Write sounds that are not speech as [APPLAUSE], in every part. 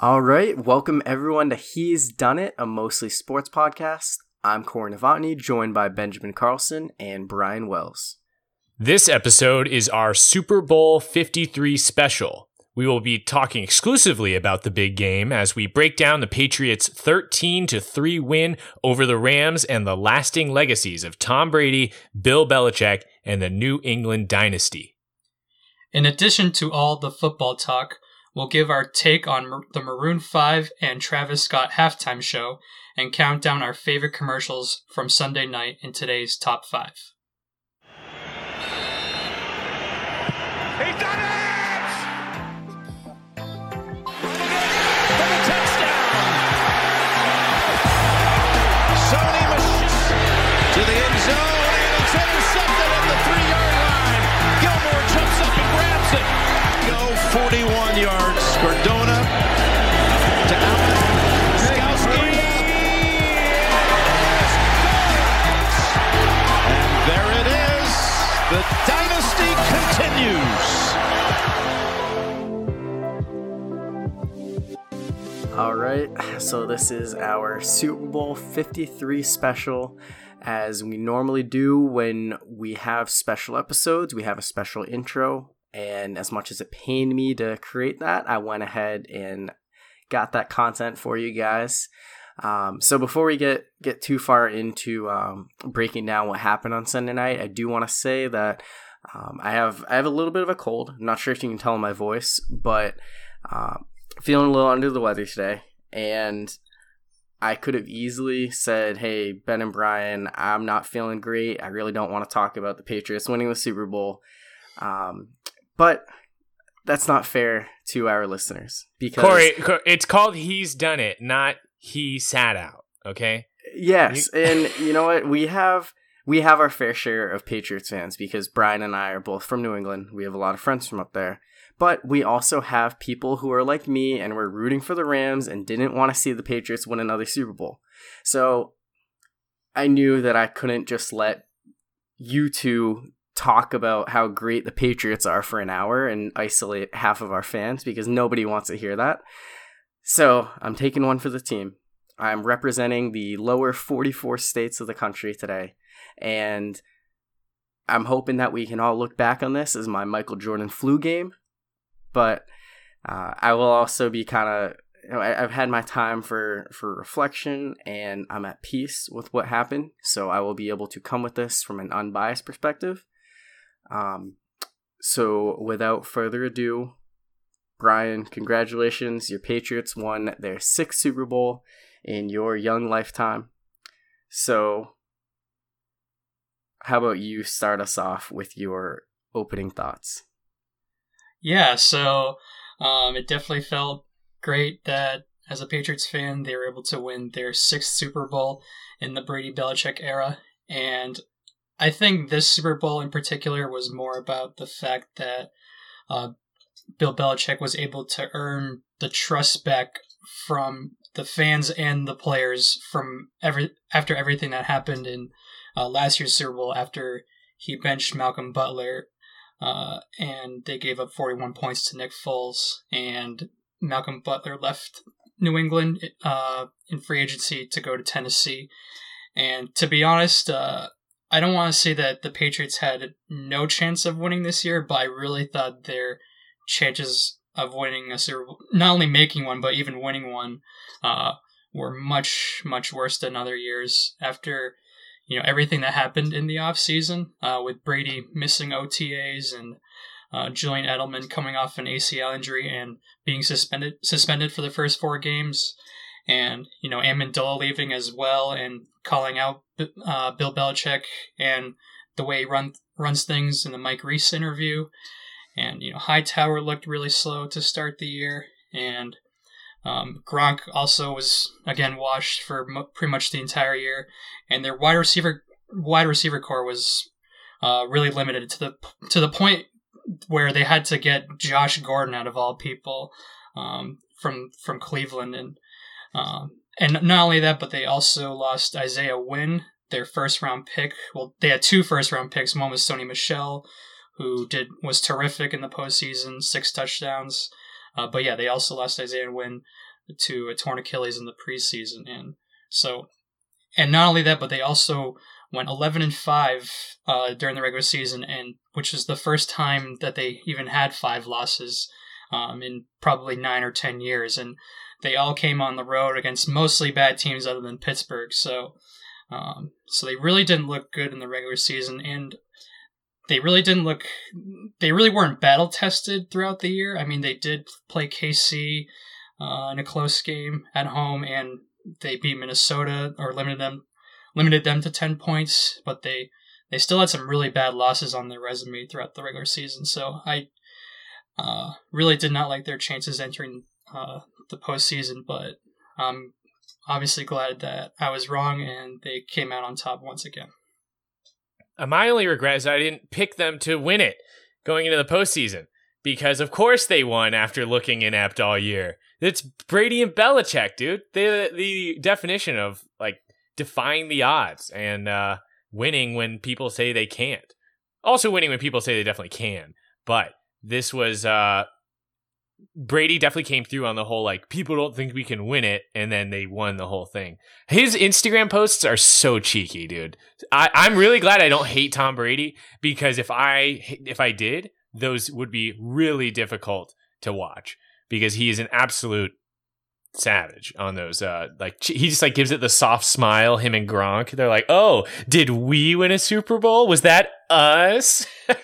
All right, welcome everyone to He's Done It, a mostly sports podcast. I'm Corey Novotny, joined by Benjamin Carlson and Brian Wells. This episode is our Super Bowl 53 special. We will be talking exclusively about the big game as we break down the Patriots' 13 to 3 win over the Rams and the lasting legacies of Tom Brady, Bill Belichick, and the New England dynasty. In addition to all the football talk, we'll give our take on the Maroon 5 and Travis Scott halftime show and count down our favorite commercials from Sunday night in today's top 5. He's done it! All right, so this is our Super Bowl 53 special. As we normally do when we have special episodes, we have a special intro. And as much as it pained me to create that, I went ahead and got that content for you guys. Um, so before we get get too far into um, breaking down what happened on Sunday night, I do want to say that um, I have I have a little bit of a cold. I'm not sure if you can tell in my voice, but uh, feeling a little under the weather today, and I could have easily said, "Hey, Ben and Brian, I'm not feeling great. I really don't want to talk about the Patriots winning the Super Bowl." Um, but that's not fair to our listeners because Corey, it's called "He's Done It," not "He Sat Out." Okay. Yes, and you know what? We have we have our fair share of Patriots fans because Brian and I are both from New England. We have a lot of friends from up there. But we also have people who are like me and were rooting for the Rams and didn't want to see the Patriots win another Super Bowl. So I knew that I couldn't just let you two talk about how great the Patriots are for an hour and isolate half of our fans because nobody wants to hear that. So I'm taking one for the team. I'm representing the lower 44 states of the country today. And I'm hoping that we can all look back on this as my Michael Jordan flu game. But uh, I will also be kind of you know, I, I've had my time for for reflection, and I'm at peace with what happened. So I will be able to come with this from an unbiased perspective. Um, so without further ado, Brian, congratulations! Your Patriots won their sixth Super Bowl in your young lifetime. So, how about you start us off with your opening thoughts? Yeah, so um, it definitely felt great that as a Patriots fan, they were able to win their sixth Super Bowl in the Brady Belichick era. And I think this Super Bowl in particular was more about the fact that uh, Bill Belichick was able to earn the trust back from the fans and the players from every after everything that happened in uh, last year's Super Bowl after he benched Malcolm Butler uh, and they gave up 41 points to Nick Foles and Malcolm Butler left New England uh, in free agency to go to Tennessee. And to be honest, uh, I don't want to say that the Patriots had no chance of winning this year, but I really thought their chances of winning a Super Bowl, not only making one, but even winning one, uh, were much, much worse than other years after, you know, everything that happened in the offseason, uh, with Brady missing OTAs and uh, Julian Edelman coming off an ACL injury and being suspended suspended for the first four games, and you know Amendola leaving as well and calling out uh, Bill Belichick and the way he run, runs things in the Mike Reiss interview, and you know Hightower looked really slow to start the year, and um, Gronk also was again washed for pretty much the entire year, and their wide receiver wide receiver core was uh, really limited to the to the point where they had to get Josh Gordon out of all people um, from from Cleveland, and um, and not only that, but they also lost Isaiah Wynn, their first round pick. Well, they had two first round picks. One was Sony Michel, who did was terrific in the postseason, six touchdowns. Uh, but yeah, they also lost Isaiah Wynn to a torn Achilles in the preseason, and so, and not only that, but they also went 11 and five uh, during the regular season, and which is the first time that they even had five losses um, in probably nine or ten years, and they all came on the road against mostly bad teams other than Pittsburgh. So, um, so they really didn't look good in the regular season, and they really didn't look. They really weren't battle tested throughout the year. I mean, they did play KC uh, in a close game at home, and they beat Minnesota or limited them limited them to ten points, but they they still had some really bad losses on their resume throughout the regular season. So I uh, really did not like their chances entering uh, the postseason, but I'm obviously glad that I was wrong and they came out on top once again. Uh, my only regret is I didn't pick them to win it going into the postseason because, of course, they won after looking inept all year. It's Brady and Belichick, dude. They're the definition of like defying the odds and uh, winning when people say they can't. Also, winning when people say they definitely can. But this was uh, Brady definitely came through on the whole like people don't think we can win it, and then they won the whole thing. His Instagram posts are so cheeky, dude. I, I'm really glad I don't hate Tom Brady because if I if I did, those would be really difficult to watch because he is an absolute savage on those uh like he just like gives it the soft smile him and gronk they're like oh did we win a super bowl was that us [LAUGHS]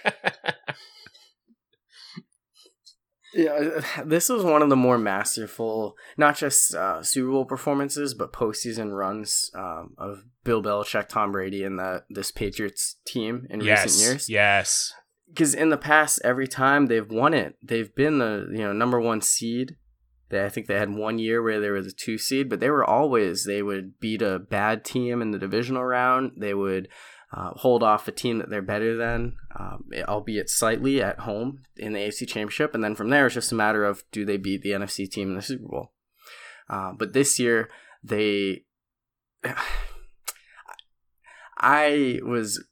Yeah, [SIGHS] this was one of the more masterful, not just uh, Super Bowl performances, but postseason runs um, of Bill Belichick, Tom Brady, and the this Patriots team in yes, recent years. Yes, because in the past, every time they've won it, they've been the you know number one seed. They, I think they had one year where they were the two seed, but they were always they would beat a bad team in the divisional round. They would uh, hold off a team that they're better than, um, albeit slightly at home in the AFC Championship, and then from there it's just a matter of do they beat the NFC team in the Super Bowl. Uh, but this year they, [SIGHS] I was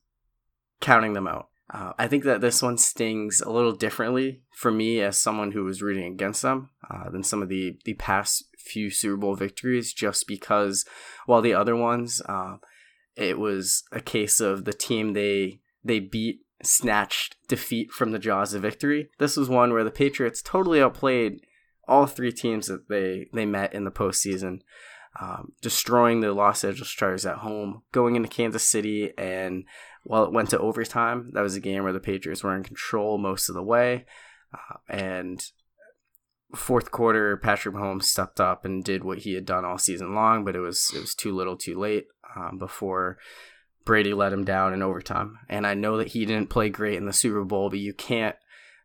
counting them out. Uh, I think that this one stings a little differently for me as someone who was rooting against them uh, than some of the the past few Super Bowl victories, just because while the other ones uh, it was a case of the team they they beat snatched defeat from the jaws of victory. This was one where the Patriots totally outplayed all three teams that they they met in the postseason, um, destroying the Los Angeles Chargers at home, going into Kansas City, and while it went to overtime, that was a game where the Patriots were in control most of the way, uh, and fourth quarter, Patrick Mahomes stepped up and did what he had done all season long, but it was it was too little, too late um, before Brady let him down in overtime. And I know that he didn't play great in the Super Bowl, but you can't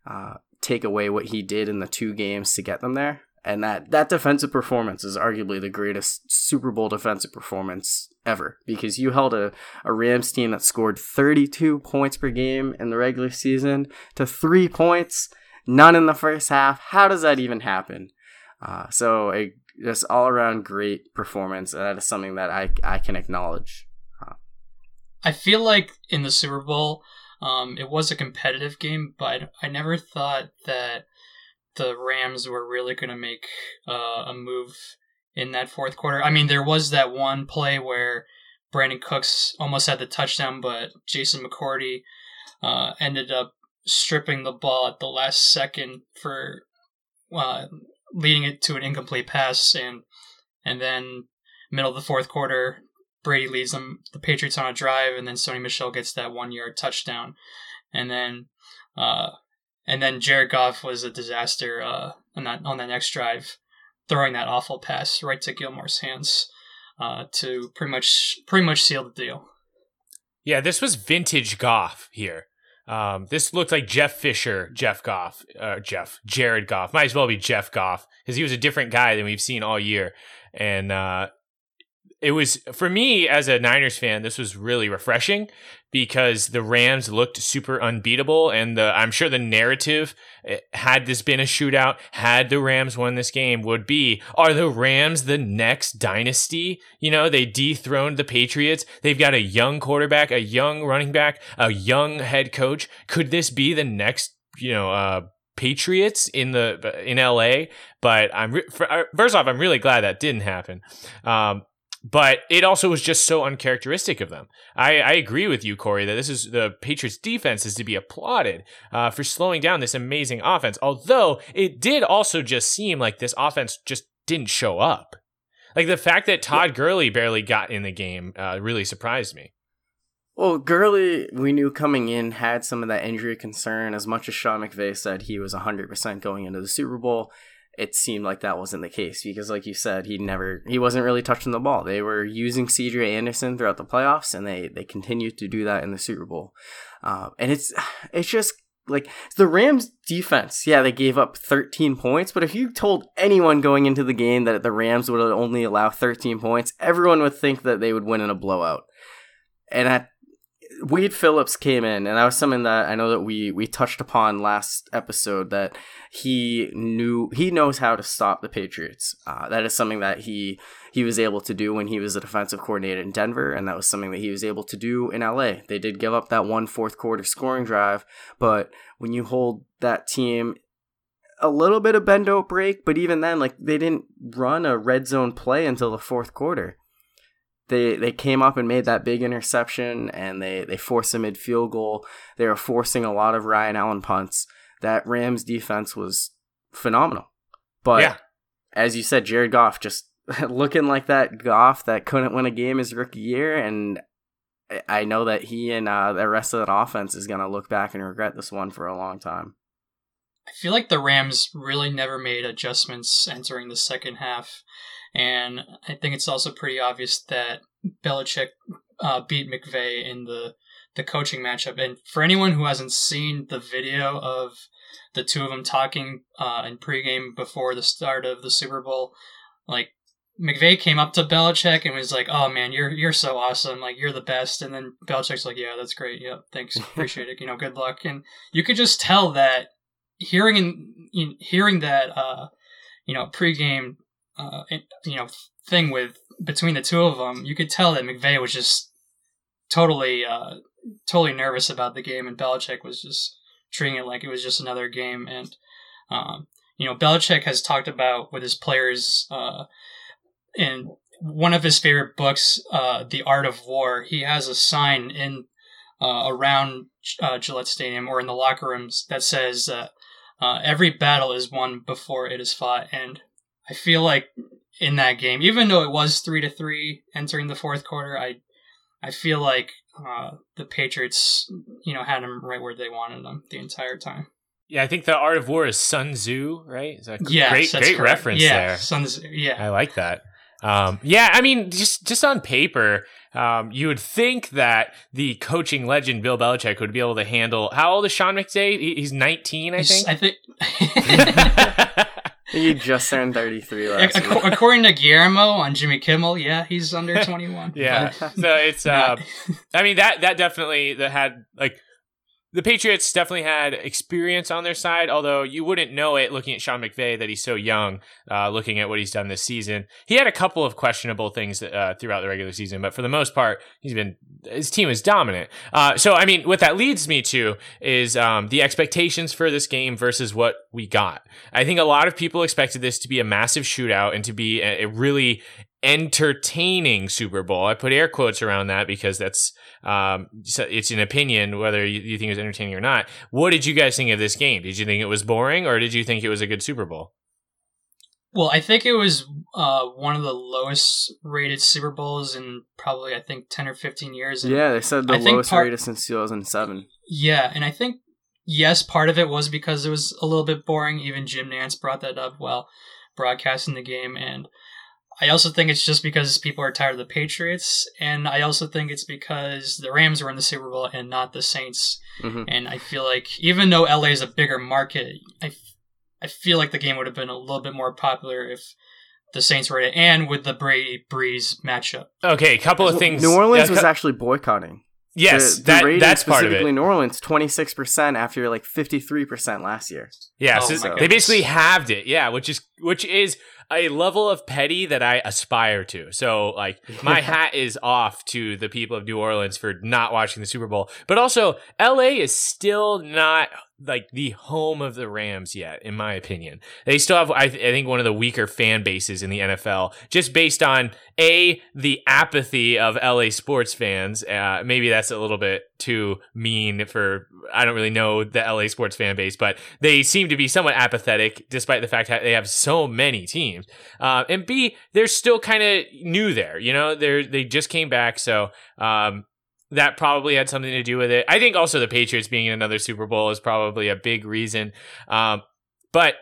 uh, take away what he did in the two games to get them there. And that, that defensive performance is arguably the greatest Super Bowl defensive performance ever because you held a, a Rams team that scored 32 points per game in the regular season to three points, none in the first half. How does that even happen? Uh, so a just all around great performance. And that is something that I I can acknowledge. Uh, I feel like in the Super Bowl, um, it was a competitive game, but I never thought that the Rams were really going to make uh, a move in that fourth quarter. I mean, there was that one play where Brandin Cooks almost had the touchdown, but Jason McCourty uh, ended up stripping the ball at the last second for uh, leading it to an incomplete pass, and and then middle of the fourth quarter, Brady leads them the Patriots on a drive, and then Sony Michel gets that one yard touchdown, and then uh, and then Jared Goff was a disaster uh, on that on that next drive, throwing that awful pass right to Gilmore's hands uh, to pretty much pretty much seal the deal. Yeah, this was vintage Goff here. Um, this looked like Jeff Fisher, Jeff Goff, uh, Jeff, Jared Goff. Might as well be Jeff Goff because he was a different guy than we've seen all year. And uh, it was for me as a Niners fan, this was really refreshing because the Rams looked super unbeatable, and the I'm sure the narrative eh, had this been a shootout, had the Rams won this game, would be are the Rams the next dynasty? You know, they dethroned the Patriots. They've got a young quarterback, a young running back, a young head coach. Could this be the next? You know, uh, Patriots in the in LA, but I'm re- uh, first off, I'm really glad that didn't happen. Um, but it also was just so uncharacteristic of them. I, I, agree with you, Corey, that this is the Patriots defense is to be applauded uh, for slowing down this amazing offense. Although it did also just seem like this offense just didn't show up. Like the fact that Todd Gurley barely got in the game uh, really surprised me. Well, Gurley, we knew coming in had some of that injury concern. As much as Sean McVay said he was 100% going into the Super Bowl, it seemed like that wasn't the case because, like you said, he never, he wasn't really touching the ball. They were using C.J. Anderson throughout the playoffs, and they they continued to do that in the Super Bowl. Uh, and it's [SIGHS] it's just like the Rams defense. Yeah, they gave up 13 points, but if you told anyone going into the game that the Rams would only allow 13 points, everyone would think that they would win in a blowout. And at Wade Phillips came in, and that was something that I know that we we touched upon last episode. That he knew he knows how to stop the Patriots. Uh, that is something that he he was able to do when he was a defensive coordinator in Denver, and that was something that he was able to do in LA. They did give up that one fourth quarter scoring drive, but when you hold that team a little bit of bendo break, but even then, like they didn't run a red zone play until the fourth quarter they they came up and made that big interception and they they forced a mid field goal. They were forcing a lot of Ryan Allen punts. That Rams defense was phenomenal. But yeah. as you said, Jared Goff just [LAUGHS] looking like that Goff that couldn't win a game his rookie year, and I know that he and uh, the rest of that offense is going to look back and regret this one for a long time. I feel like the Rams really never made adjustments entering the second half. And I think it's also pretty obvious that Belichick uh, beat McVay in the, the coaching matchup. And for anyone who hasn't seen the video of the two of them talking uh, in pregame before the start of the Super Bowl, like McVay came up to Belichick and was like, "Oh man, you're you're so awesome! Like you're the best." And then Belichick's like, "Yeah, that's great. Yep, thanks, [LAUGHS] appreciate it. You know, good luck." And you could just tell that hearing in, hearing that uh, you know pregame uh, you know thing with between the two of them, you could tell that McVay was just totally uh, totally nervous about the game, and Belichick was just treating it like it was just another game. And um, you know, Belichick has talked about with his players uh, in one of his favorite books, uh, The Art of War. He has a sign in uh, around uh, Gillette Stadium or in the locker rooms that says uh, "Every battle is won before it is fought," and I feel like in that game, even though it was three to three entering the fourth quarter, I I feel like uh, the Patriots, you know, had them right where they wanted them the entire time. Yeah, I think the Art of War is Sun Tzu, right? Is that yeah, great, great correct. reference yeah, there. Sun Tzu. Yeah, I like that. Um, yeah, I mean, just just on paper, um, you would think that the coaching legend Bill Belichick would be able to handle. How old is Sean McVay? He's 19, I think. I think. [LAUGHS] He just turned 33 last Ac- week. According to Guillermo on Jimmy Kimmel, yeah, he's under [LAUGHS] 21. yeah. so it's, uh, I mean, that, that definitely that had, like, the Patriots definitely had experience on their side, although you wouldn't know it looking at Sean McVay that he's so young, uh, looking at what he's done this season. He had a couple of questionable things uh, throughout the regular season, but for the most part, he's been his team is dominant. Uh, so, I mean, what that leads me to is um, the expectations for this game versus what we got. I think a lot of people expected this to be a massive shootout and to be a, a really entertaining Super Bowl. I put air quotes around that because that's um, it's an opinion whether you, you think was entertaining or not. What did you guys think of this game? Did you think it was boring or did you think it was a good Super Bowl? Well, I think it was uh, one of the lowest rated Super Bowls in probably I think ten or fifteen years. And yeah, they said the I lowest part, rated since two thousand seven. Yeah, and I think yes, part of it was because it was a little bit boring. Even Jim Nantz brought that up while broadcasting the game, and I also think it's just because people are tired of the Patriots, and I also think it's because the Rams were in the Super Bowl and not the Saints. Mm-hmm. And I feel like even though LA is a bigger market, I, I feel like the game would have been a little bit more popular if the Saints were it, and with the Brady Brees matchup. Okay, a couple of things. New Orleans yeah, was actually boycotting. Yes, the, the that, that's part of it. New Orleans, twenty six percent after like fifty three percent last year. Yeah, oh so they basically halved it. Yeah, which is which is a level of petty that I aspire to. So like my [LAUGHS] hat is off to the people of New Orleans for not watching the Super Bowl. But also LA is still not like the home of the Rams yet, in my opinion. They still have, I, th- I think, one of the weaker fan bases in the NFL, just based on a the apathy of LA sports fans. Uh, maybe that's a little bit too mean for I don't really know the LA sports fan base, but they seem to be somewhat apathetic, despite the fact that they have so many teams. Uh, and B, they're still kind of new there. You know, they they just came back, so. Um, that probably had something to do with it. I think also the Patriots being in another Super Bowl is probably a big reason. Um, but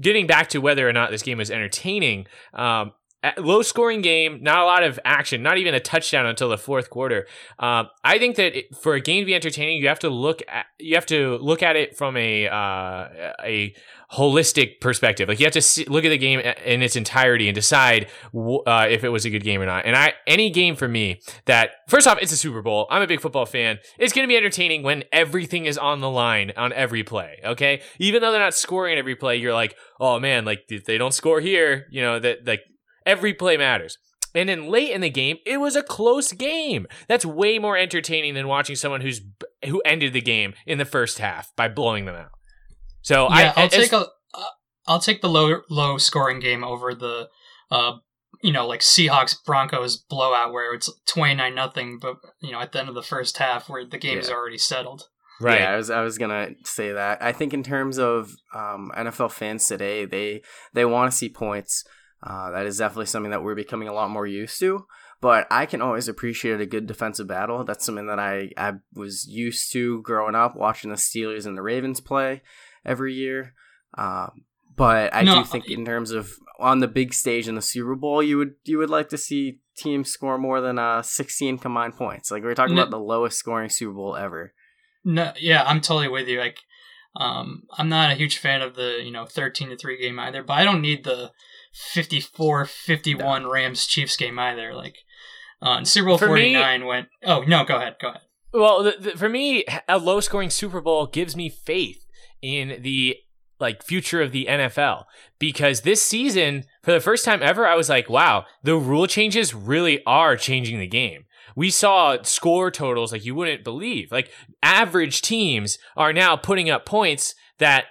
getting back to whether or not this game was entertaining, um, low scoring game, not a lot of action, not even a touchdown until the fourth quarter. Um, I think that it, for a game to be entertaining, you have to look at you have to look at it from a uh, a holistic perspective. Like you have to see, look at the game in its entirety and decide uh, if it was a good game or not. And I any game for me that first off, it's a Super Bowl. I'm a big football fan. It's going to be entertaining when everything is on the line on every play. Okay, even though they're not scoring every play, you're like, oh man, like if they don't score here, you know that like every play matters. And then late in the game, it was a close game. That's way more entertaining than watching someone who's who ended the game in the first half by blowing them out. So yeah, I, will take a will take the low low scoring game over the uh you know like Seahawks Broncos blowout where it's twenty nine nothing, but you know at the end of the first half where the game is already settled. Right. Yeah, I was I was gonna say that. I think in terms of um, NFL fans today, they they want to see points. Uh, that is definitely something that we're becoming a lot more used to. But I can always appreciate a good defensive battle. That's something that I, I was used to growing up, watching the Steelers and the Ravens play every year. Um, but I no, do think in terms of on the big stage in the Super Bowl, you would you would like to see teams score more than uh 16 combined points. Like we are talking no, about the lowest scoring Super Bowl ever. No, yeah, I'm totally with you. Like, um, I'm not a huge fan of the you know 13 to three game either, but I don't need the 54-51 no. Rams Chiefs game either. Like, uh, Super Bowl 49 me, went. Oh no, go ahead, go ahead. Well, the, the, for me, a low scoring Super Bowl gives me faith in the like future of the NFL because this season for the first time ever I was like wow the rule changes really are changing the game. We saw score totals like you wouldn't believe. Like average teams are now putting up points that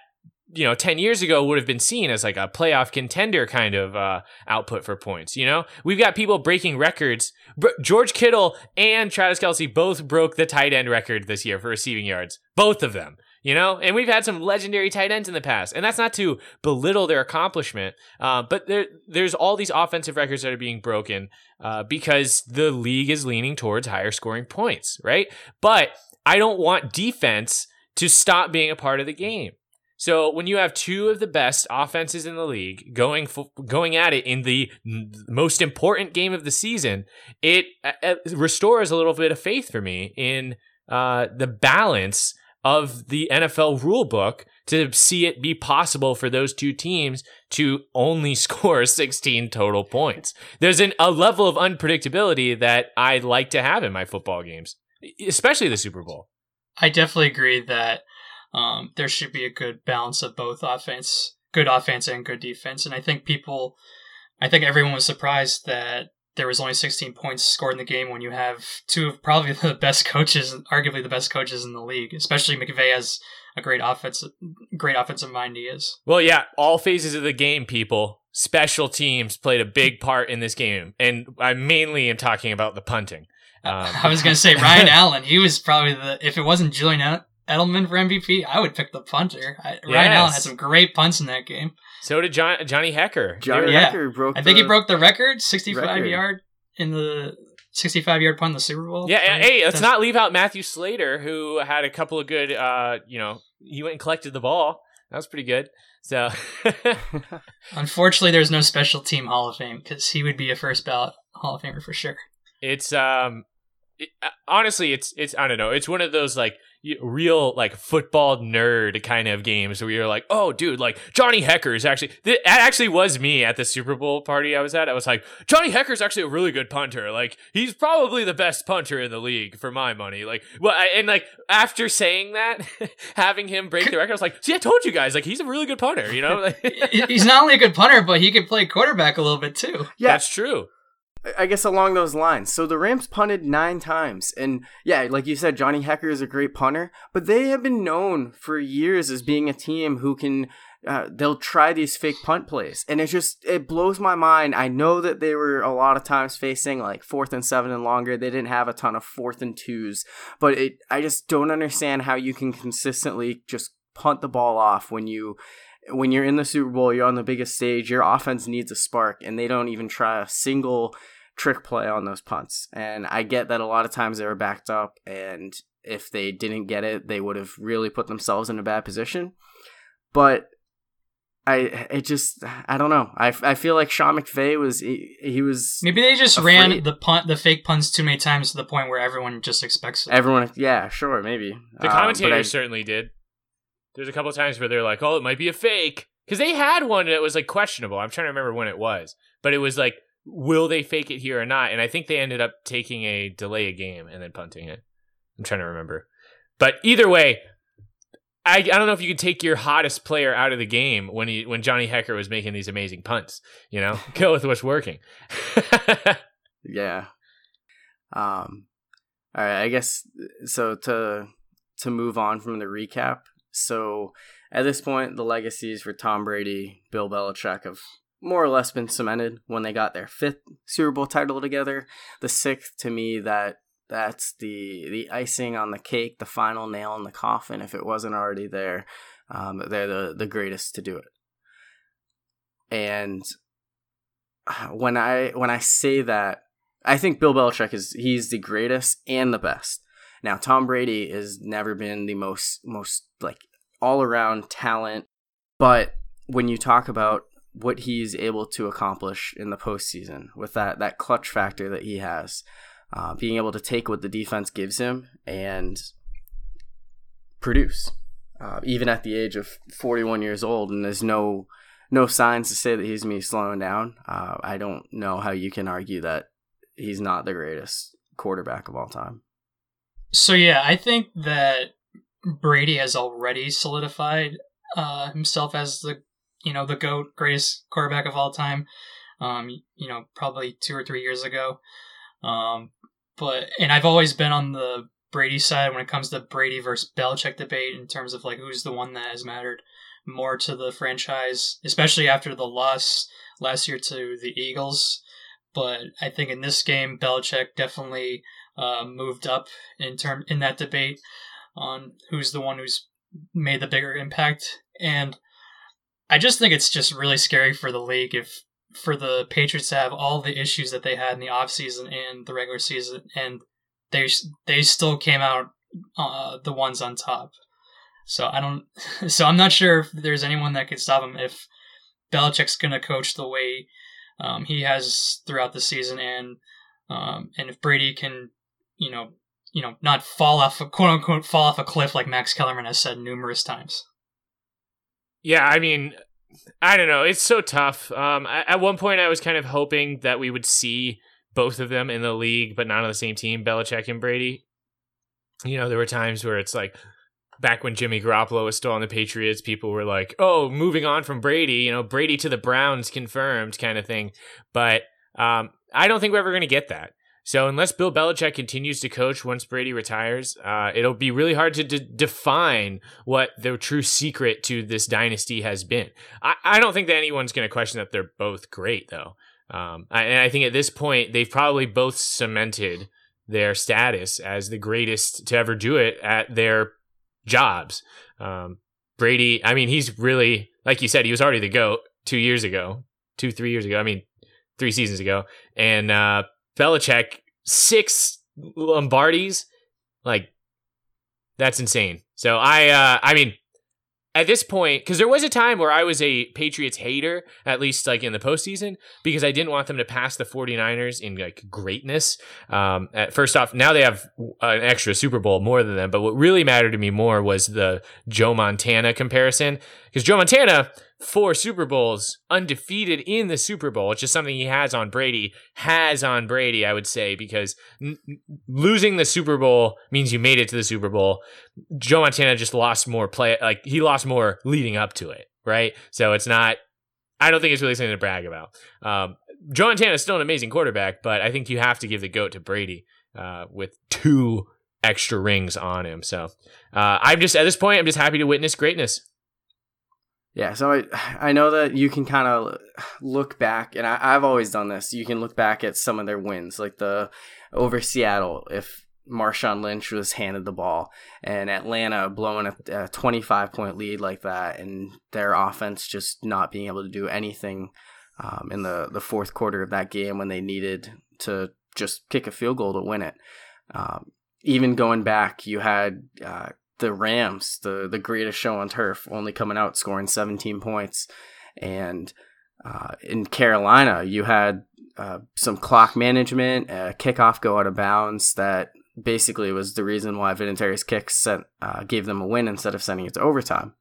you know 10 years ago would have been seen as like a playoff contender kind of uh, output for points you know? We've got people breaking records. George kittle and travis Kelce both broke the tight end record this year for receiving yards. Both of them you know? And we've had some legendary tight ends in the past and that's not to belittle their accomplishment uh, but there, there's all these offensive records that are being broken uh, because the league is leaning towards higher scoring points right? But i don't want defense to stop being a part of the game. So when you have two of the best offenses in the league going going at it in the most important game of the season, it, it restores a little bit of faith for me in uh, the balance of the NFL rulebook to see it be possible for those two teams to only [LAUGHS] score 16 total points. There's an, a level of unpredictability that I like to have in my football games, especially the Super Bowl. I definitely agree that um, there should be a good balance of both offense, good offense and good defense. And I think people, I think everyone was surprised that there was only 16 points scored in the game when you have two of probably [LAUGHS] the best coaches, arguably the best coaches in the league, especially McVay has a great offensive, great offensive mind he is. Well, yeah, all phases of the game, people. Special teams played a big part in this game, and I mainly am talking about the punting. Um, [LAUGHS] I was going to say Ryan [LAUGHS] Allen. He was probably the if it wasn't Julian Edelman for MVP, I would pick the punter. I, yes. Ryan Allen had some great punts in that game. So did John, Johnny Hekker. Johnny yeah. Hekker broke. I think he broke the record, sixty-five record. yard in the sixty-five yard punt in the Super Bowl. Yeah, right? hey, let's That's... not leave out Matthew Slater, who had a couple of good. Uh, you know, he went and collected the ball. That was pretty good. So, [LAUGHS] [LAUGHS] unfortunately, there's no special team Hall of Fame because he would be a first ballot Hall of Famer for sure. It's um, it, uh, honestly, it's it's I don't know. It's one of those like real like football nerd kind of games where you're like, oh, dude, like Johnny Hekker is actually that actually was me at the Super Bowl party I was at. I was like, Johnny Hekker's actually a really good punter. Like he's probably the best punter in the league for my money. Like, well, I, and like after saying that, [LAUGHS] having him break the record, I was like, see, I told you guys, like he's a really good punter. You know, [LAUGHS] he's not only a good punter, but he can play quarterback a little bit too. Yeah, that's true. I guess along those lines. So the Rams punted nine times. And yeah, like you said, Johnny Hekker is a great punter, but they have been known for years as being a team who can uh, they'll try these fake punt plays and it just it blows my mind i know that they were a lot of times facing like fourth and seven and longer they didn't have a ton of fourth and twos but it i just don't understand how you can consistently just punt the ball off when you when you're in the super bowl you're on the biggest stage your offense needs a spark and they don't even try a single trick play on those punts and i get that a lot of times they were backed up and if they didn't get it they would have really put themselves in a bad position but I it just I don't know. I, I feel like Sean McVay was he, he was maybe they just afraid. ran the punt the fake punts too many times to the point where everyone just expects it. Everyone, yeah, sure, maybe the commentators um, I, certainly did. There's a couple times where they're like, "Oh, it might be a fake," because they had one that was like questionable. I'm trying to remember when it was, but it was like, "Will they fake it here or not?" And I think they ended up taking a delay a game and then punting it. I'm trying to remember, but either way, I, I don't know if you could take your hottest player out of the game when he when Johnny Hekker was making these amazing punts. You know, [LAUGHS] go with what's working. [LAUGHS] yeah. Um. All right. I guess so. To to move on from the recap. So at this point, the legacies for Tom Brady, Bill Belichick have more or less been cemented when they got their fifth Super Bowl title together. The sixth, to me, that that's the the icing on the cake, the final nail in the coffin. If it wasn't already there, um, they're the the greatest to do it. And when I when I say that, I think Bill Belichick is he's the greatest and the best. Now Tom Brady has never been the most most like all around talent, but when you talk about what he's able to accomplish in the postseason with that that clutch factor that he has, uh, being able to take what the defense gives him and produce, uh, even at the age of 41 years old, and there's no no signs to say that he's me slowing down. Uh, I don't know how you can argue that he's not the greatest quarterback of all time. So yeah, I think that Brady has already solidified uh, himself as the you know the goat greatest quarterback of all time. Um, you know, probably two or three years ago. Um, but and I've always been on the Brady side when it comes to Brady versus Belichick debate in terms of like who's the one that has mattered more to the franchise, especially after the loss last year to the Eagles. But I think in this game, Belichick definitely uh, moved up in term in that debate on who's the one who's made the bigger impact. And I just think it's just really scary for the league if for the Patriots to have all the issues that they had in the offseason and the regular season, and they they still came out uh, the ones on top. So I don't. [LAUGHS] So I'm not sure if there's anyone that could stop him if Belichick's going to coach the way um, he has throughout the season, and um, and if Brady can, you know, you know, not fall off a quote unquote fall off a cliff like Max Kellerman has said numerous times. Yeah, I mean, I don't know. It's so tough. Um, at one point, I was kind of hoping that we would see both of them in the league, but not on the same team, Belichick and Brady. You know, there were times where it's like back when Jimmy Garoppolo was still on the Patriots, people were like, "Oh, moving on from Brady, you know, Brady to the Browns confirmed," kind of thing. But um, I don't think we're ever going to get that. So unless Bill Belichick continues to coach once Brady retires, uh, it'll be really hard to define what the true secret to this dynasty has been. I, I don't think that anyone's going to question that they're both great, though. Um, I, and I think at this point, they've probably both cemented their status as the greatest to ever do it at their jobs. Um, Brady, I mean, he's really, like you said, he was already the GOAT two years ago, two, three years ago. I mean, three seasons ago. And uh, Belichick six Lombardis, like that's insane. So I, uh, I mean, at this point, because there was a time where I was a Patriots hater, at least like in the postseason, because I didn't want them to pass the 49ers in like greatness. Um, at, first off, now they have an extra Super Bowl more than them, but what really mattered to me more was the Joe Montana comparison, because Joe Montana four Super Bowls undefeated in the Super Bowl, which is something he has on Brady, has on Brady, I would say, because n- losing the Super Bowl means you made it to the Super Bowl. Joe Montana just lost more play, like he lost more leading up to it, right? So it's not, I don't think it's really something to brag about. Um, Joe Montana is still an amazing quarterback, but I think you have to give the goat to Brady uh, with two extra rings on him. So uh, I'm just at this point, I'm just happy to witness greatness. Yeah, so I I know that you can kind of look back, and I, I've always done this. You can look back at some of their wins, like the over Seattle. If Marshawn Lynch was handed the ball, and Atlanta blowing a, a 25 point lead like that, and their offense just not being able to do anything um, in the, the fourth quarter of that game when they needed to just kick a field goal to win it. Um, even going back, you had uh, the Rams, the the greatest show on turf, only coming out scoring 17 points, and uh, in Carolina, you had uh, some clock management, a kickoff go out of bounds that basically was the reason why Vinatieri's kick sent uh, gave them a win instead of sending it to overtime.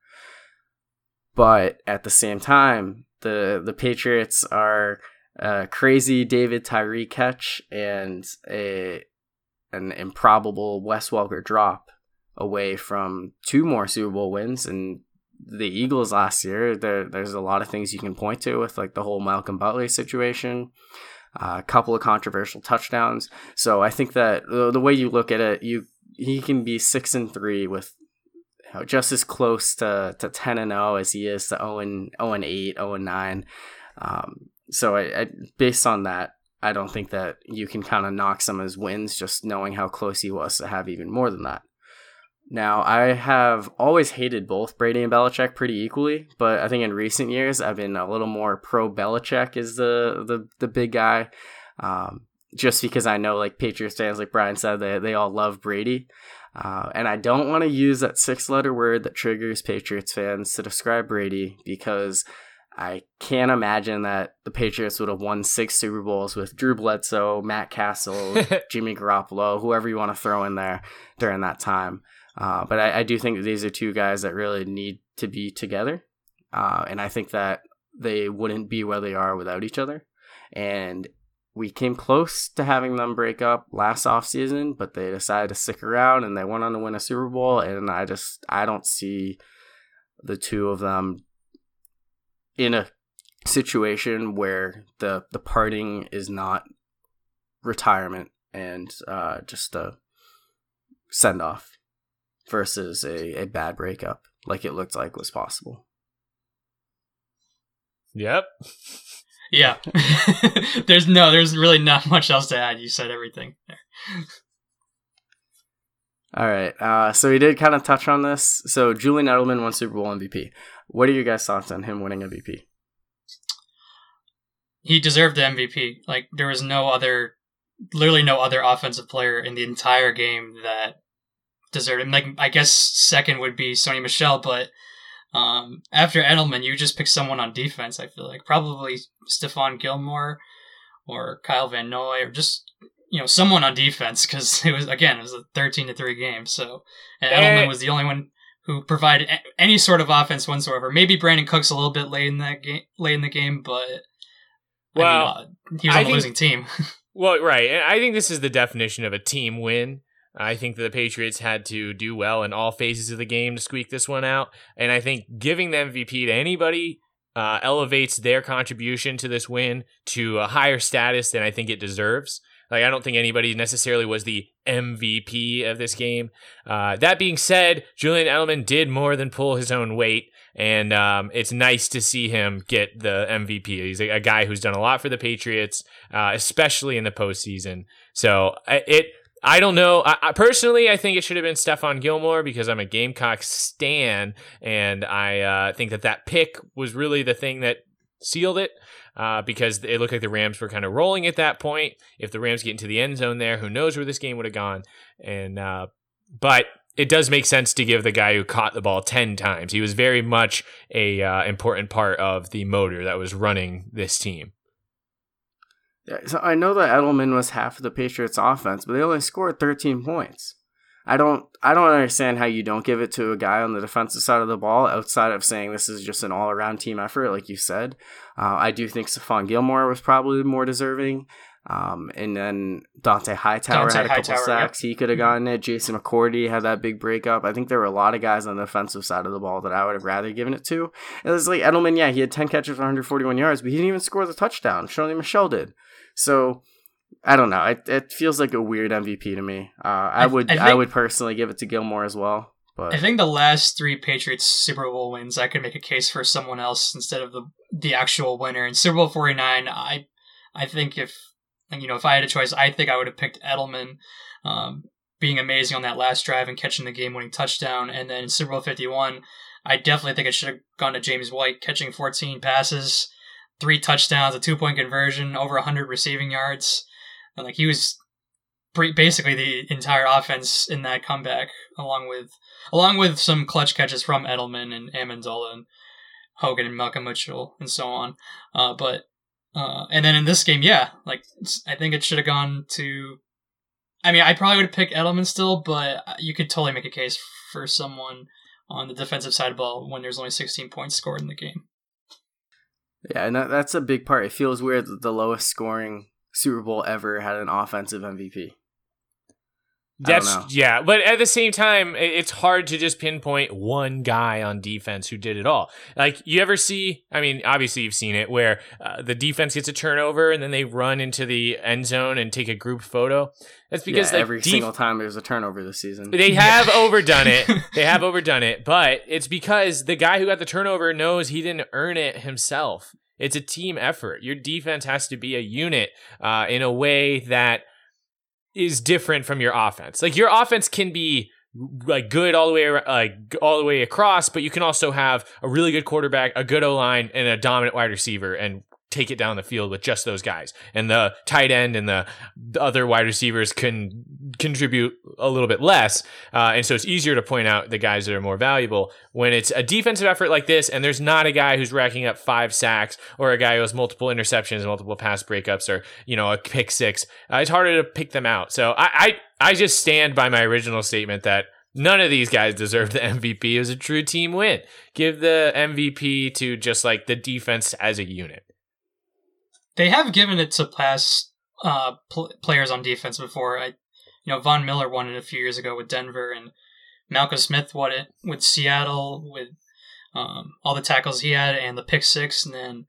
But at the same time, the the Patriots are a crazy David Tyree catch and a an improbable Wes Welker drop away from two more Super Bowl wins and the Eagles last year. There, there's a lot of things you can point to with like the whole Malcolm Butler situation, uh, a couple of controversial touchdowns. So I think that the, the way you look at it, you he can be six and three with you know, just as close to, to 10 and 0 as he is to 0 and, 0 and 8, 0 and 9. Um, so I, I, based on that, I don't think that you can kind of knock some of his wins just knowing how close he was to have even more than that. Now, I have always hated both Brady and Belichick pretty equally, but I think in recent years I've been a little more pro Belichick is the the, the big guy. Um, just because I know like Patriots fans, like Brian said, they, they all love Brady. Uh, and I don't want to use that six letter word that triggers Patriots fans to describe Brady because I can't imagine that the Patriots would have won six Super Bowls with Drew Bledsoe, Matt Cassel, [LAUGHS] Jimmy Garoppolo, whoever you want to throw in there during that time. Uh, but I, I, do think that these are two guys that really need to be together. Uh, and I think that they wouldn't be where they are without each other. And we came close to having them break up last offseason, but they decided to stick around and they went on to win a Super Bowl. And I just, I don't see the two of them in a situation where the, the parting is not retirement and uh, just a send off versus a, a bad breakup like it looked like was possible. Yep. Yeah. [LAUGHS] [LAUGHS] there's no, there's really not much else to add. You said everything there. All right. Uh, so we did kind of touch on this. So Julian Edelman won Super Bowl MVP. What are your guys' thoughts on him winning MVP? He deserved the MVP. Like there was no other, literally no other offensive player in the entire game that deserved him. Like I guess second would be Sony Michel, but um, after Edelman, you just pick someone on defense. I feel like probably Stephon Gilmore or Kyle Van Noy or just you know someone on defense because [LAUGHS] it was again it was a thirteen to three game. So and Edelman was the only one who provided any sort of offense whatsoever. Maybe Brandin Cooks a little bit late in that game, late in the game, but well, I mean, uh, he was on I the think, losing team. [LAUGHS] well, right, and I think this is the definition of a team win. I think that the Patriots had to do well in all phases of the game to squeak this one out. And I think giving the MVP to anybody uh, elevates their contribution to this win to a higher status than I think it deserves. Like, I don't think anybody necessarily was the MVP of this game. Uh, that being said, Julian Edelman did more than pull his own weight. And um, it's nice to see him get the MVP. He's a, a guy who's done a lot for the Patriots, uh, especially in the postseason. So it I don't know. I, I, personally, I think it should have been Stephon Gilmore because I'm a Gamecock stan, and I uh, think that that pick was really the thing that sealed it. Uh, because it looked like the Rams were kind of rolling at that point. If the Rams get into the end zone there, who knows where this game would have gone? And uh, but it does make sense to give the guy who caught the ball ten times. He was very much a uh, important part of the motor that was running this team. Yeah, so I know that Edelman was half of the Patriots offense, but they only scored 13 points. I don't I don't understand how you don't give it to a guy on the defensive side of the ball outside of saying this is just an all around team effort, like you said. Uh, I do think Stephon Gilmore was probably more deserving. Um, and then Dont'a Hightower Dont'a had a couple Hightower, sacks. He could have gotten it. Jason McCourty had that big breakup. I think there were a lot of guys on the offensive side of the ball that I would have rather given it to. It was like Edelman, yeah, he had 10 catches for 141 yards, but he didn't even score the touchdown. Sony Michel did. So I don't know. It, it feels like a weird MVP to me. Uh, I, I- would I I, would personally give it to Gilmore as well. But I think the last three Patriots Super Bowl wins, I could make a case for someone else instead of the the actual winner. In Super Bowl forty nine, I I think if you know if I had a choice, I think I would have picked Edelman, um, being amazing on that last drive and catching the game winning touchdown. And then in Super Bowl fifty one, I definitely think it should have gone to James White catching fourteen passes, three touchdowns, a two point conversion, over hundred receiving yards, and like he was basically the entire offense in that comeback, along with along with some clutch catches from Edelman and Amendola and Hogan and Malcolm Mitchell and so on. Uh, but uh, and then in this game, yeah, like I think it should have gone to. I mean, I probably would picked Edelman still, but you could totally make a case for someone on the defensive side of the ball when there's only 16 points scored in the game. Yeah, and that, that's a big part. It feels weird that the lowest scoring Super Bowl ever had an offensive MVP. That's yeah, but at the same time, it's hard to just pinpoint one guy on defense who did it all. Like you ever see? I mean, obviously you've seen it where uh, the defense gets a turnover and then they run into the end zone and take a group photo. That's because yeah, like every def- single time there's a turnover this season. they have overdone it. [LAUGHS] They have overdone it, but it's because the guy who got the turnover knows he didn't earn it himself. It's a team effort. Your defense has to be a unit uh, in a way that is different from your offense. Like your offense can be like good all the way like all the way across, but you can also have a really good quarterback, a good O line, and a dominant wide receiver, and take it down the field with just those guys. And the tight end and the, the other wide receivers can contribute a little bit less, uh, and so it's easier to point out the guys that are more valuable when it's a defensive effort like this, and there's not a guy who's racking up five sacks or a guy who has multiple interceptions, multiple pass breakups, or you know a pick six. Uh, it's harder to pick them out. So I, I I just stand by my original statement that. None of these guys deserve the [LAUGHS] MVP. It was a true team win. Give the MVP to just like the defense as a unit. They have given it to past uh, pl- players on defense before. I, you know, Von Miller won it a few years ago with Denver, and Malcolm Smith won it with Seattle with um, all the tackles he had and the pick six, and then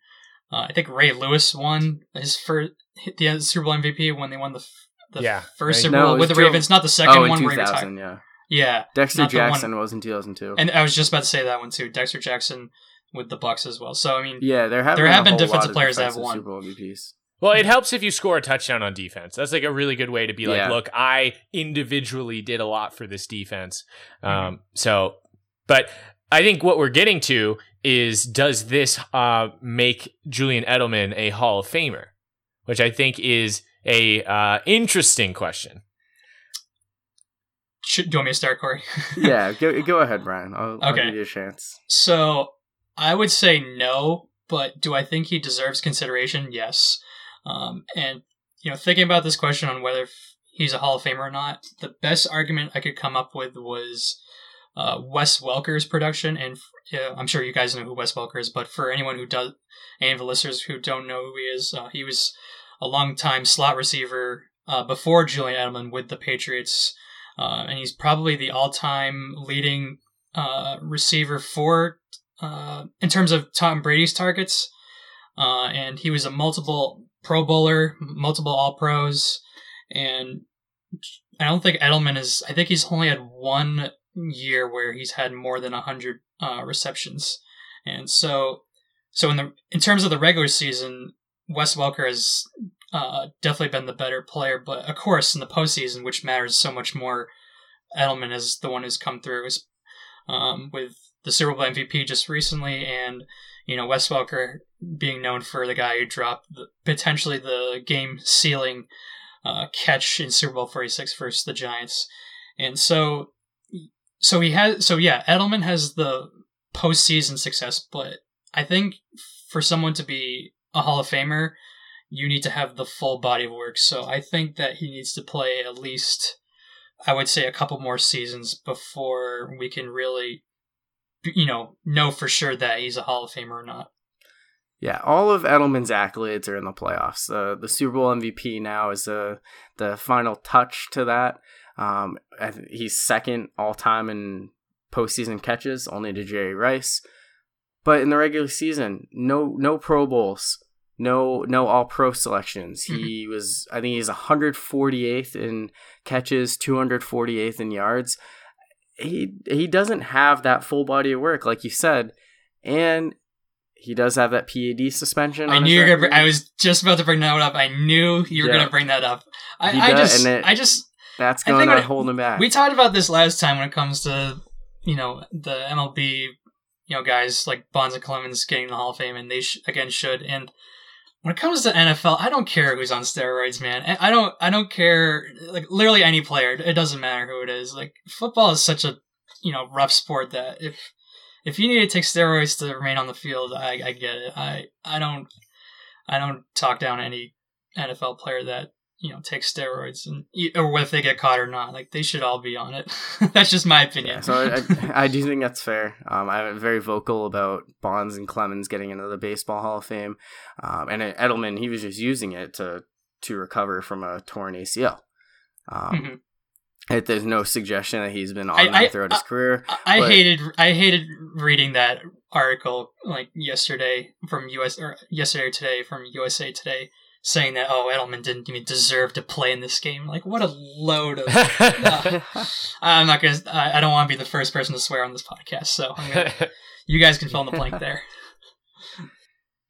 uh, I think Ray Lewis won his first the Super Bowl MVP when they won the f- the Yeah. first Super Bowl it with the Ravens, not the second oh, in one where he retired. 2000, yeah. Yeah, Dexter Not the one- Jackson was in 2002. and I was just about to say that one too. Dexter Jackson with the Bucks as well. So I mean, yeah, there have There been have been whole defensive lot of players that have won. Super Bowl MVPs. Well, it helps if you score a touchdown on defense. That's like a really good way to be like, Yeah. look, I individually did a lot for this defense. Um, Mm-hmm. so, but I think what we're getting to is does this uh, make Julian Edelman a Hall of Famer? Which I think is a uh, interesting question. should, do you want me to start, Corey? [LAUGHS] yeah, go, go ahead, Brian. I'll, I'll Okay. give you a chance. So I would say no, but do I think he deserves consideration? Yes. Um, and you know, thinking about this question on whether he's a Hall of Famer or not, the best argument I could come up with was uh, Wes Welker's production, and uh, I'm sure you guys know who Wes Welker is, but for anyone who does, any of the listeners who don't know who he is, uh, he was a long-time slot receiver uh, before Julian Edelman with the Patriots, uh, and he's probably the all-time leading uh, receiver for uh, in terms of Tom Brady's targets. Uh, and he was a multiple Pro Bowler, multiple All Pros, and I don't think Edelman is. I think he's only had one year where he's had more than hundred uh, receptions, and so so in the in terms of the regular season, Wes Welker has uh, definitely been the better player. But of course, in the postseason, which matters so much more, Edelman is the one who's come through um, with the Super Bowl MVP just recently, and you know Wes Welker being known for the guy who dropped the, potentially the game sealing uh, catch in Super Bowl Forty Six versus the Giants, and so so he has so yeah Edelman has the postseason success, but I think for someone to be a Hall of Famer, you need to have the full body of work. So I think that he needs to play at least. I would say a couple more seasons before we can really, you know, know for sure that he's a Hall of Famer or not. Yeah, all of Edelman's accolades are in the playoffs. Uh, the Super Bowl MVP now is the the final touch to that. Um, he's second all time in postseason catches, only to Jerry Rice. But in the regular season, no no Pro Bowls, no no All Pro selections. Mm-hmm. He was I think he's 148th in catches, 248th in yards. He he doesn't have that full body of work like you said, and he does have that PED suspension. I knew you were gonna. I was just about to bring that up. I knew you were yeah. gonna bring that up. I, I just, it, I just, that's going to hold him back. We talked about this last time when it comes to, you know, the MLB, you know, guys like Bonds and Clemens getting the Hall of Fame, and they sh- again should. And when it comes to NFL, I don't care who's on steroids, man. I don't, I don't care. Like literally any player, it doesn't matter who it is. Like football is such a, you know, rough sport that if if you need to take steroids to remain on the field, I, I get it. I I don't I don't talk down any NFL player that you know take steroids and or whether they get caught or not. Like they should all be on it. [LAUGHS] that's just my opinion. Yeah, so I, I, do think that's [LAUGHS] fair. Um, I'm very vocal about Bonds and Clemens getting into the Baseball Hall of Fame, um, and Edelman he was just using it to to recover from a torn ACL. Um, mm-hmm. It, there's no suggestion that he's been on I, throughout I, his career. I, I hated I hated reading that article like yesterday from US or yesterday or today from USA Today saying that oh Edelman didn't even deserve to play in this game. Like what a load of. [LAUGHS] uh, I'm not gonna. I, I don't want to be the first person to swear on this podcast, so gonna, you guys can fill in the blank there. [LAUGHS]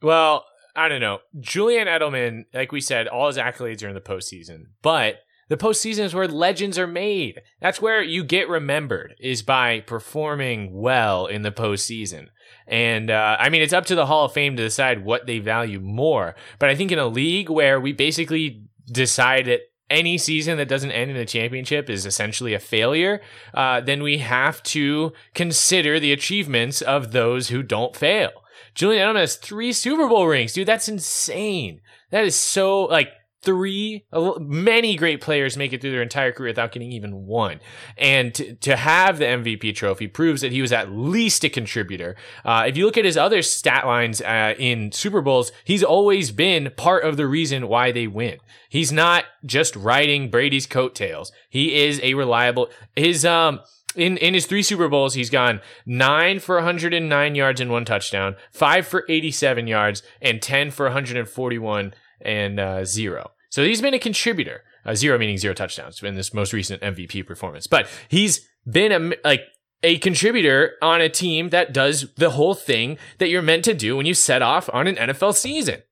Well, I don't know. Julian Edelman, like we said, all his accolades are in the postseason, but the postseason is where legends are made. That's where you get remembered is by performing well in the postseason. And uh, I mean, it's up to the Hall of Fame to decide what they value more. But I think in a league where we basically decide that any season that doesn't end in a championship is essentially a failure, uh, then we have to consider the achievements of those who don't fail. Julian Edelman has three Super Bowl rings, dude. That's insane. That is so like three, many great players make it through their entire career without getting even one. And to, to have the MVP trophy proves that he was at least a contributor. Uh, if you look at his other stat lines uh, in Super Bowls, he's always been part of the reason why they win. He's not just riding Brady's coattails. He is a reliable, his, um, in, in his three Super Bowls, he's gone nine for 109 yards and one touchdown, five for 87 yards, and 10 for 141 and uh, zero. So he's been a contributor. Uh, zero meaning zero touchdowns in this most recent MVP performance. But he's been a like a contributor on a team that does the whole thing that you're meant to do when you set off on an NFL season.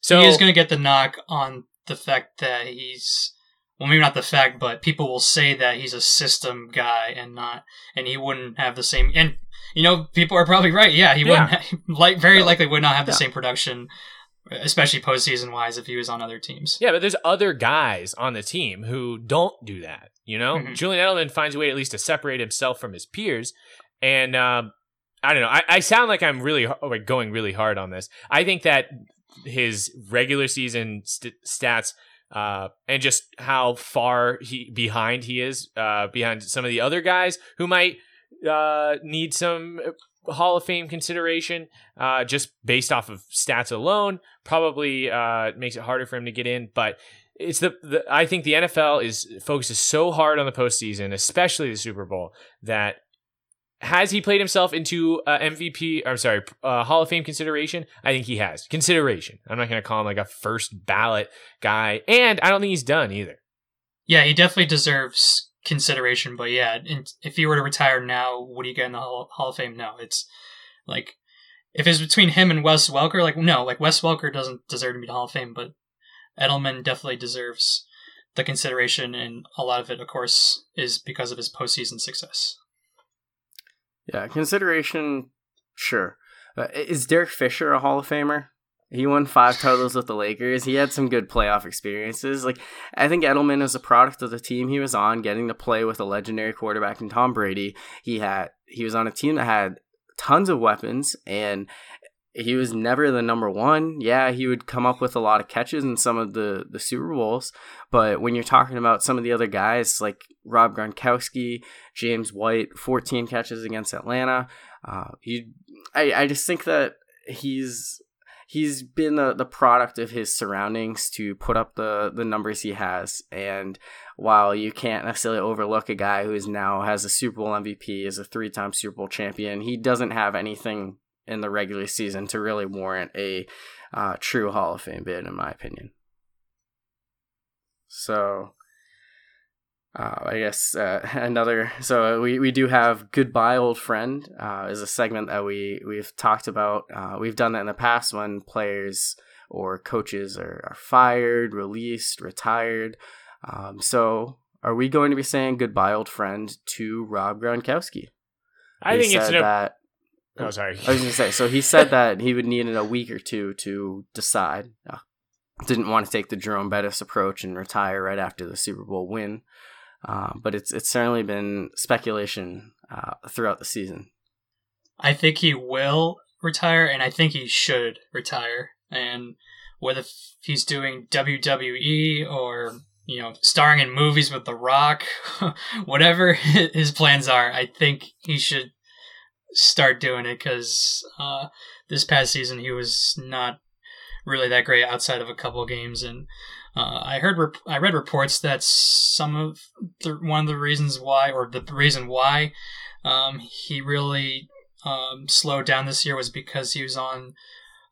So he is going to get the knock on the fact that he's well, maybe not the fact, but people will say that he's a system guy and not, and he wouldn't have the same. And you know, people are probably right. Yeah, he yeah. wouldn't [LAUGHS] like very likely would not have the same production especially postseason wise if he was on other teams. Yeah, but there's other guys on the team who don't do that. You know, mm-hmm. Julian Edelman finds a way at least to separate himself from his peers, and um, I don't know. I, I sound like I'm really like going really hard on this. I think that his regular season st- stats uh, and just how far he behind he is uh, behind some of the other guys who might uh, need some Hall of Fame consideration, uh, just based off of stats alone, probably uh, makes it harder for him to get in. But it's the, the I think the NFL is focuses so hard on the postseason, especially the Super Bowl, that has he played himself into uh, MVP? I'm sorry, uh, Hall of Fame consideration. I think he has consideration. I'm not going to call him like a first ballot guy, and I don't think he's done either. Yeah, he definitely deserves consideration. But yeah, if he were to retire now, would he get in the Hall, Hall of Fame? No, it's like if it's between him and Wes Welker, like no, like Wes Welker doesn't deserve to be in the Hall of Fame, but Edelman definitely deserves the consideration, and a lot of it, of course, is because of his postseason success. Yeah, consideration, sure. Uh, is Derek Fisher a Hall of Famer? He won five titles with the Lakers. He had some good playoff experiences. Like I think Edelman is a product of the team he was on, getting to play with a legendary quarterback in Tom Brady. He had he was on a team that had tons of weapons and he was never the number one. Yeah, he would come up with a lot of catches in some of the, the Super Bowls. But when you're talking about some of the other guys like Rob Gronkowski, James White, 14 catches against Atlanta, uh, I, I just think that he's he's been the, the product of his surroundings to put up the, the numbers he has. And while you can't necessarily overlook a guy who is now has a Super Bowl MVP, is a three time Super Bowl champion, he doesn't have anything in the regular season to really warrant a uh, true Hall of Fame bid, in my opinion. So uh, I guess uh, [LAUGHS] another. So we, we do have goodbye old friend uh, is a segment that we we've talked about. Uh, we've done that in the past when players or coaches are, are fired, released, retired. Um, so are we going to be saying goodbye old friend to Rob Gronkowski? I He think it's an. that. oh, sorry. I was going to say. So he said [LAUGHS] that he would need a week or two to decide. Uh, didn't want to take the Jerome Bettis approach and retire right after the Super Bowl win. Uh, but it's it's certainly been speculation uh, throughout the season. I think he will retire, and I think he should retire. And whether he's doing WWE or you know starring in movies with The Rock, [LAUGHS] whatever [LAUGHS] his plans are, I think he should start doing it because uh, this past season he was not really that great outside of a couple of games and. Uh, I heard, rep- I read reports that some of the one of the reasons why, or the reason why, um, he really um, slowed down this year was because he was on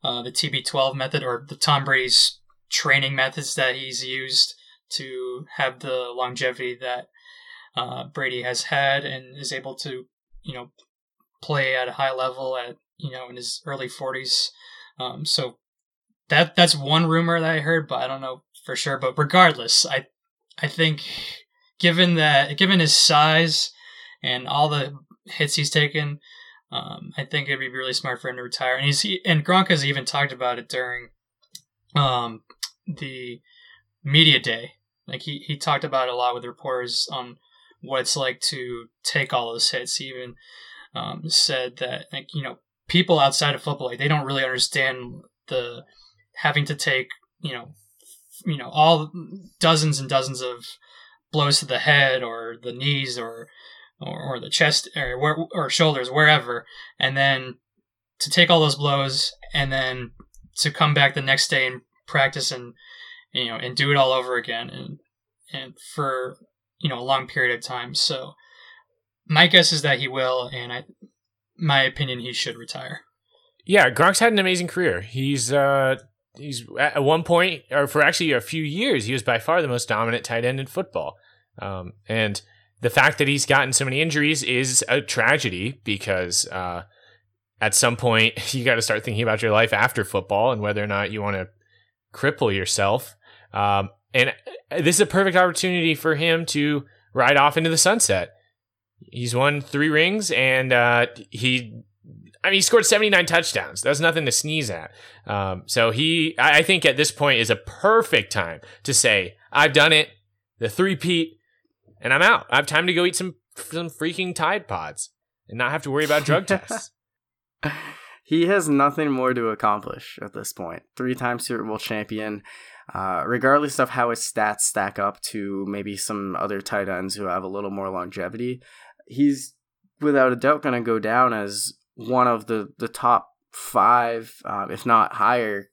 uh, the TB12 method or the Tom Brady's training methods that he's used to have the longevity that uh, Brady has had and is able to, you know, play at a high level at you know in his early 40s. Um, so that that's one rumor that I heard, but I don't know for sure. But regardless, I I think given that given his size and all the hits he's taken, um, I think it'd be really smart for him to retire. And he's he, and Gronk has even talked about it during um, the media day. Like he, he talked about it a lot with reporters on what it's like to take all those hits. He even um, said that like you know people outside of football like they don't really understand the having to take you know you know all dozens and dozens of blows to the head or the knees or or, or the chest or, or shoulders wherever and then to take all those blows and then to come back the next day and practice and you know and do it all over again and and for you know a long period of time so my guess is that he will and i my opinion he should retire Yeah, Gronk's had an amazing career. He's uh he's at one point or for actually a few years he was by far the most dominant tight end in football. Um, and the fact that he's gotten so many injuries is a tragedy because uh, at some point [LAUGHS] you got to start thinking about your life after football and whether or not you want to cripple yourself. Um, and this is a perfect opportunity for him to ride off into the sunset. He's won three rings and uh, he I mean, he scored 79 touchdowns. That's nothing to sneeze at. Um, so he, I I think at this point is a perfect time to say, I've done it, the three peat, and I'm out. I have time to go eat some some freaking Tide Pods and not have to worry about drug [LAUGHS] tests. he has nothing more to accomplish at this point. Three time Super Bowl champion. Uh, regardless of how his stats stack up to maybe some other tight ends who have a little more longevity, he's without a doubt going to go down as one of the, the top five, uh, if not higher,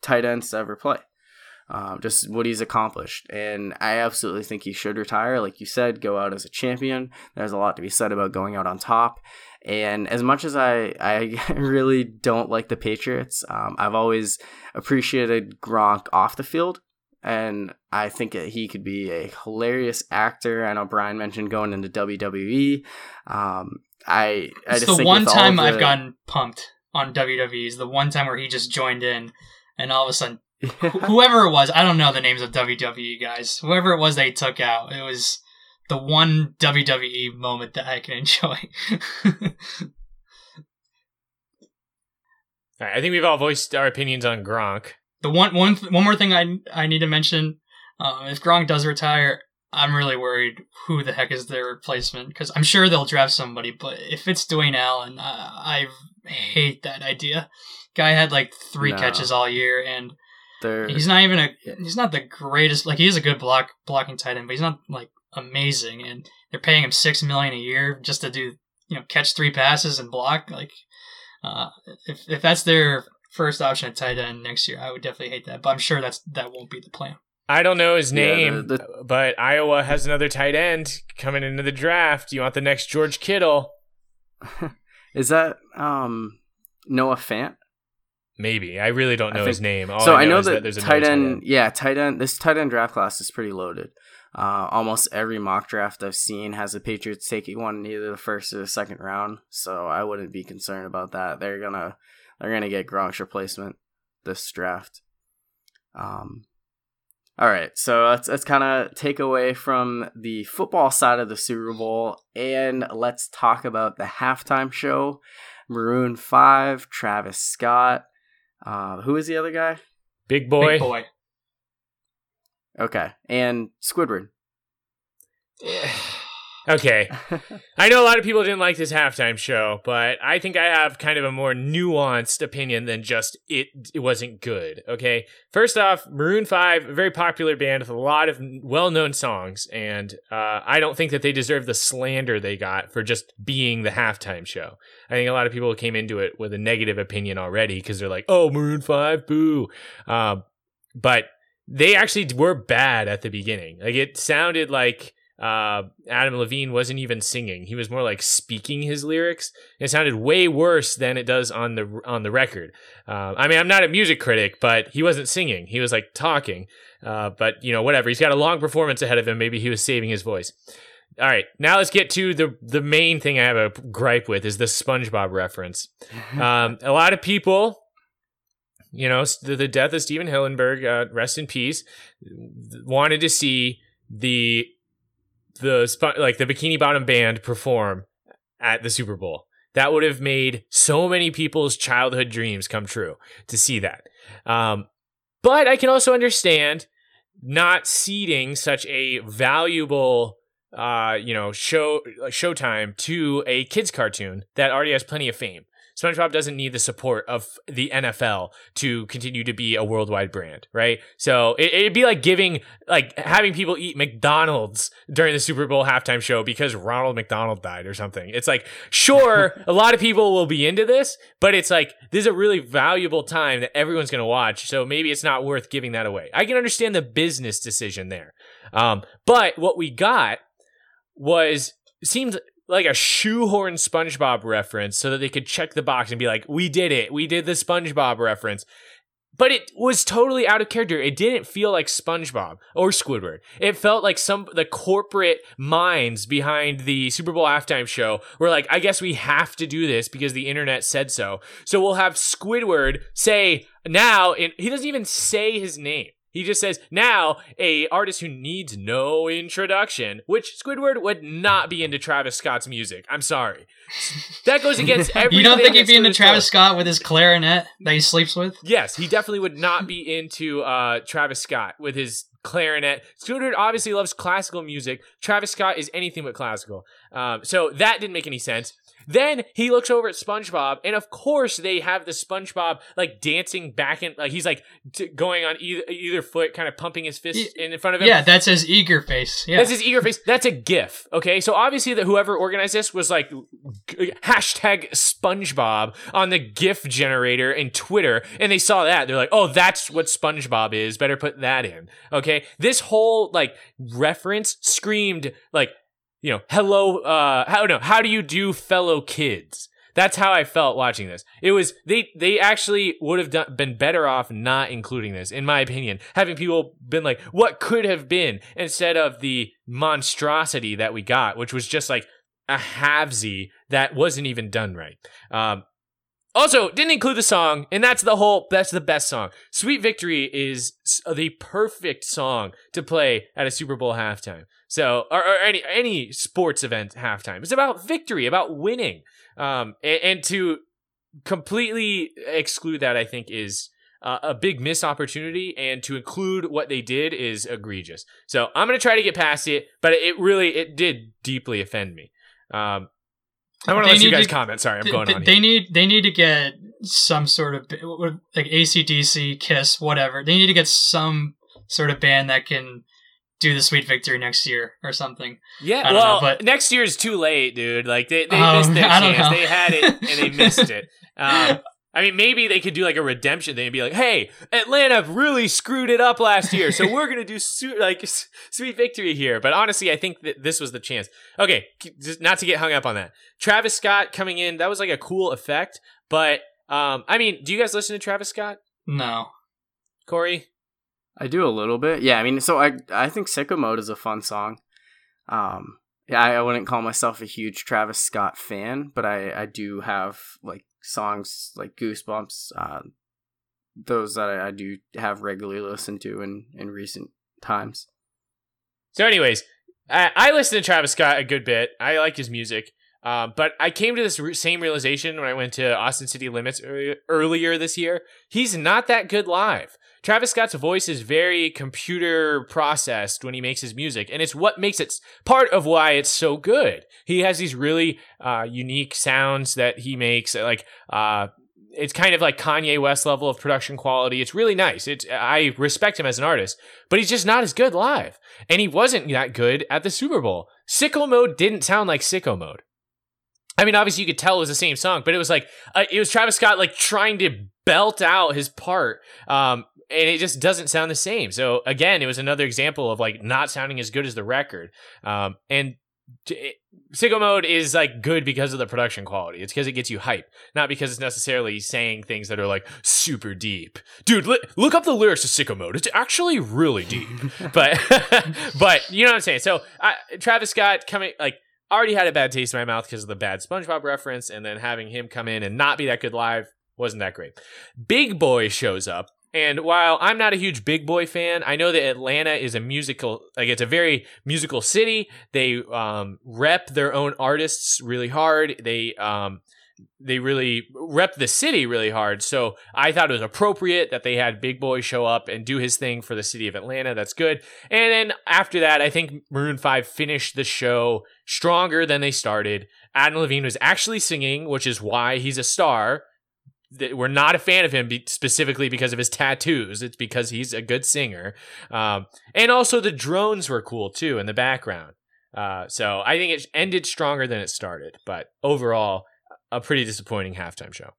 tight ends to ever play. Um, just what he's accomplished. And I absolutely think he should retire. Like you said, go out as a champion. There's a lot to be said about going out on top. And as much as I, I [LAUGHS] really don't like the Patriots, um, I've always appreciated Gronk off the field. And I think that he could be a hilarious actor. I know Brian mentioned going into WWE. Um, I, I it's just the think one time the- I've gotten pumped on WWE is the one time where he just joined in, and all of a sudden, wh- [LAUGHS] whoever it was, I don't know the names of WWE guys. Whoever it was they took out, it was the one WWE moment that I can [LAUGHS] enjoy. All right, I think we've all voiced our opinions on Gronk. The one one th- one more thing I I need to mention, um, if Gronk does retire, I'm really worried who the heck is their replacement because I'm sure they'll draft somebody, but if it's Dwayne Allen, uh, I hate that idea. Guy had like three No. catches all year, and They're, he's not even a he's not the greatest. Like he is a good block blocking tight end, but he's not like amazing. And they're paying him six million a year just to do you know catch three passes and block. Like uh, if if that's their first option at tight end next year, I would definitely hate that. But I'm sure that's that won't be the plan. I don't know his Yeah, the- name, the- but Iowa has another tight end coming into the draft. You want the next George Kittle? [LAUGHS] Is that um Noah Fant? Maybe. I really don't know think- his name. All so I know, is that there's a tight no end, yeah, tight end. This tight end draft class is pretty loaded. Uh, almost every mock draft I've seen has the Patriots taking one in either the first or the second round, so I wouldn't be concerned about that. They're gonna they're gonna get Gronk's replacement this draft. Um, all right, so let's let's kind of take away from the football side of the Super Bowl and let's talk about the halftime show. Maroon Five, Travis Scott. Uh, who is the other guy? Big Boi. Big Boi. Okay, and Squidward. Okay. [LAUGHS] I know a lot of people didn't like this halftime show, but I think I have kind of a more nuanced opinion than just it it wasn't good. Okay. First off, Maroon 5, a very popular band with a lot of well-known songs, and uh, I don't think that they deserve the slander they got for just being the halftime show. I think a lot of people came into it with a negative opinion already because they're like, "Oh, Maroon 5, boo." Uh, but they actually were bad at the beginning. Like it sounded like uh, Adam Levine wasn't even singing; he was more like speaking his lyrics. It sounded way worse than it does on the on the record. Uh, I mean, I'm not a music critic, but he wasn't singing; he was like talking. Uh, but you know, whatever. He's got a long performance ahead of him. Maybe he was saving his voice. All right, now let's get to the the main thing I have a gripe with is the SpongeBob reference. [LAUGHS] Um, a lot of people you know, the, the death of Stephen Hillenburg, uh, rest in peace, wanted to see the the like the Bikini Bottom band perform at the Super Bowl. That would have made so many people's childhood dreams come true to see that. Um, but I can also understand not ceding such a valuable uh, you know, show showtime to a kids cartoon that already has plenty of fame. SpongeBob doesn't need the support of the NFL to continue to be a worldwide brand, right? So it, it'd be like giving, like having people eat McDonald's during the Super Bowl halftime show because Ronald McDonald died or something. It's like, sure, [LAUGHS] a lot of people will be into this, but it's like, this is a really valuable time that everyone's going to watch. So maybe it's not worth giving that away. I can understand the business decision there. Um, but what we got was seemed like a shoehorn SpongeBob reference so that they could check the box and be like, "We did it. We did the SpongeBob reference." But it was totally out of character. It didn't feel like SpongeBob or Squidward. It felt like some the corporate minds behind the Super Bowl halftime show were like, "I guess we have to do this because the internet said so." So we'll have Squidward say now, and he doesn't even say his name. He just says, now a artist who needs no introduction, which Squidward would not be into Travis Scott's music. I'm sorry. [LAUGHS] That goes against everything. You don't think he'd be into Travis. Scott with his clarinet that he sleeps with? Yes, he definitely would not be into uh, Travis Scott with his clarinet. Squidward obviously loves classical music. Travis Scott is anything but classical. Um, so that didn't make any sense. Then he looks over at SpongeBob, and of course they have the SpongeBob like dancing back and like he's like t- going on either either foot, kind of pumping his fist in front of him. Yeah, that's his eager face. Yeah. That's his eager face. That's a GIF. Okay, so obviously that whoever organized this was like g- hashtag SpongeBob on the GIF generator in Twitter, and they saw that they're like, oh, that's what SpongeBob is. Better put that in. Okay, this whole like reference screamed like, you know, hello. Uh, how no, how do you do, fellow kids? That's how I felt watching this. It was they they actually would have done, been better off not including this, in my opinion. Having people been like, "What could have been?" instead of the monstrosity that we got, which was just like a halvesy that wasn't even done right. Um, also, didn't include the song, and that's the whole. That's the best song. "Sweet Victory" is the perfect song to play at a Super Bowl halftime. So, or, or any any sports event halftime. It's about victory, about winning. Um, and, and to completely exclude that, I think, is uh, a big missed opportunity. And to include what they did is egregious. So I'm gonna try to get past it, but it really it did deeply offend me. Um, I want to let you guys to- comment. Sorry, I'm Th- going th- on. They Here. need they need to get some sort of like ACDC, Kiss, whatever. They need to get some sort of band that can do the Sweet Victory next year or something. Yeah, well, know, but- next year is too late, dude. Like they, they Um, missed [LAUGHS] their chance. know. They had it and they missed it. [LAUGHS] Um, I mean, maybe they could do like a redemption thing and be like, "Hey, Atlanta really screwed it up last year, so we're gonna do su- like s- sweet victory here." But honestly, I think that this was the chance. Okay, just not to get hung up on that. Travis Scott coming in, that was like a cool effect. But um, I mean, do you guys listen to Travis Scott, No. Corey? I do a little bit. Yeah, I mean, so I I think Sicko Mode is a fun song. Um, yeah, I, I wouldn't call myself a huge Travis Scott fan, but I I do have like songs like Goosebumps, uh, those that I, I do have regularly listened to in in recent times. So, anyways, I, I listen to Travis Scott a good bit. I like his music. Um, but I came to this same realization when I went to Austin City Limits earlier this year. He's not that good live. Travis Scott's voice is very computer processed when he makes his music, and it's what makes it part of why it's so good. He has these really uh, unique sounds that he makes, like uh, it's kind of like Kanye West level of production quality. It's really nice. It's I respect him as an artist, but he's just not as good live, and he wasn't that good at the Super Bowl. Sicko Mode didn't sound like Sicko Mode. I mean, obviously you could tell it was the same song, but it was like uh, it was Travis Scott like trying to belt out his part, um, and it just doesn't sound the same. So again, it was another example of like not sounding as good as the record. Um, and it, Sicko Mode is like good because of the production quality. It's because it gets you hype, not because it's necessarily saying things that are like super deep. Dude, li- look up the lyrics to Sicko Mode. It's actually really deep. [LAUGHS] but [LAUGHS] but you know what I'm saying. So I, Travis Scott coming like already had a bad taste in my mouth because of the bad SpongeBob reference, and then having him come in and not be that good live wasn't that great. Big Boi shows up. And while I'm not a huge Big Boi fan, I know that Atlanta is a musical, like it's a very musical city. They um, rep their own artists really hard. They um, they really rep the city really hard. So I thought it was appropriate that they had Big Boi show up and do his thing for the city of Atlanta. That's good. And then after that, I think Maroon 5 finished the show stronger than they started. Adam Levine was actually singing, which is why he's a star. That We're not a fan of him be- specifically because of his tattoos. It's because he's a good singer. Um, and also the drones were cool too in the background. Uh, so I think it ended stronger than it started. But overall, a pretty disappointing halftime show.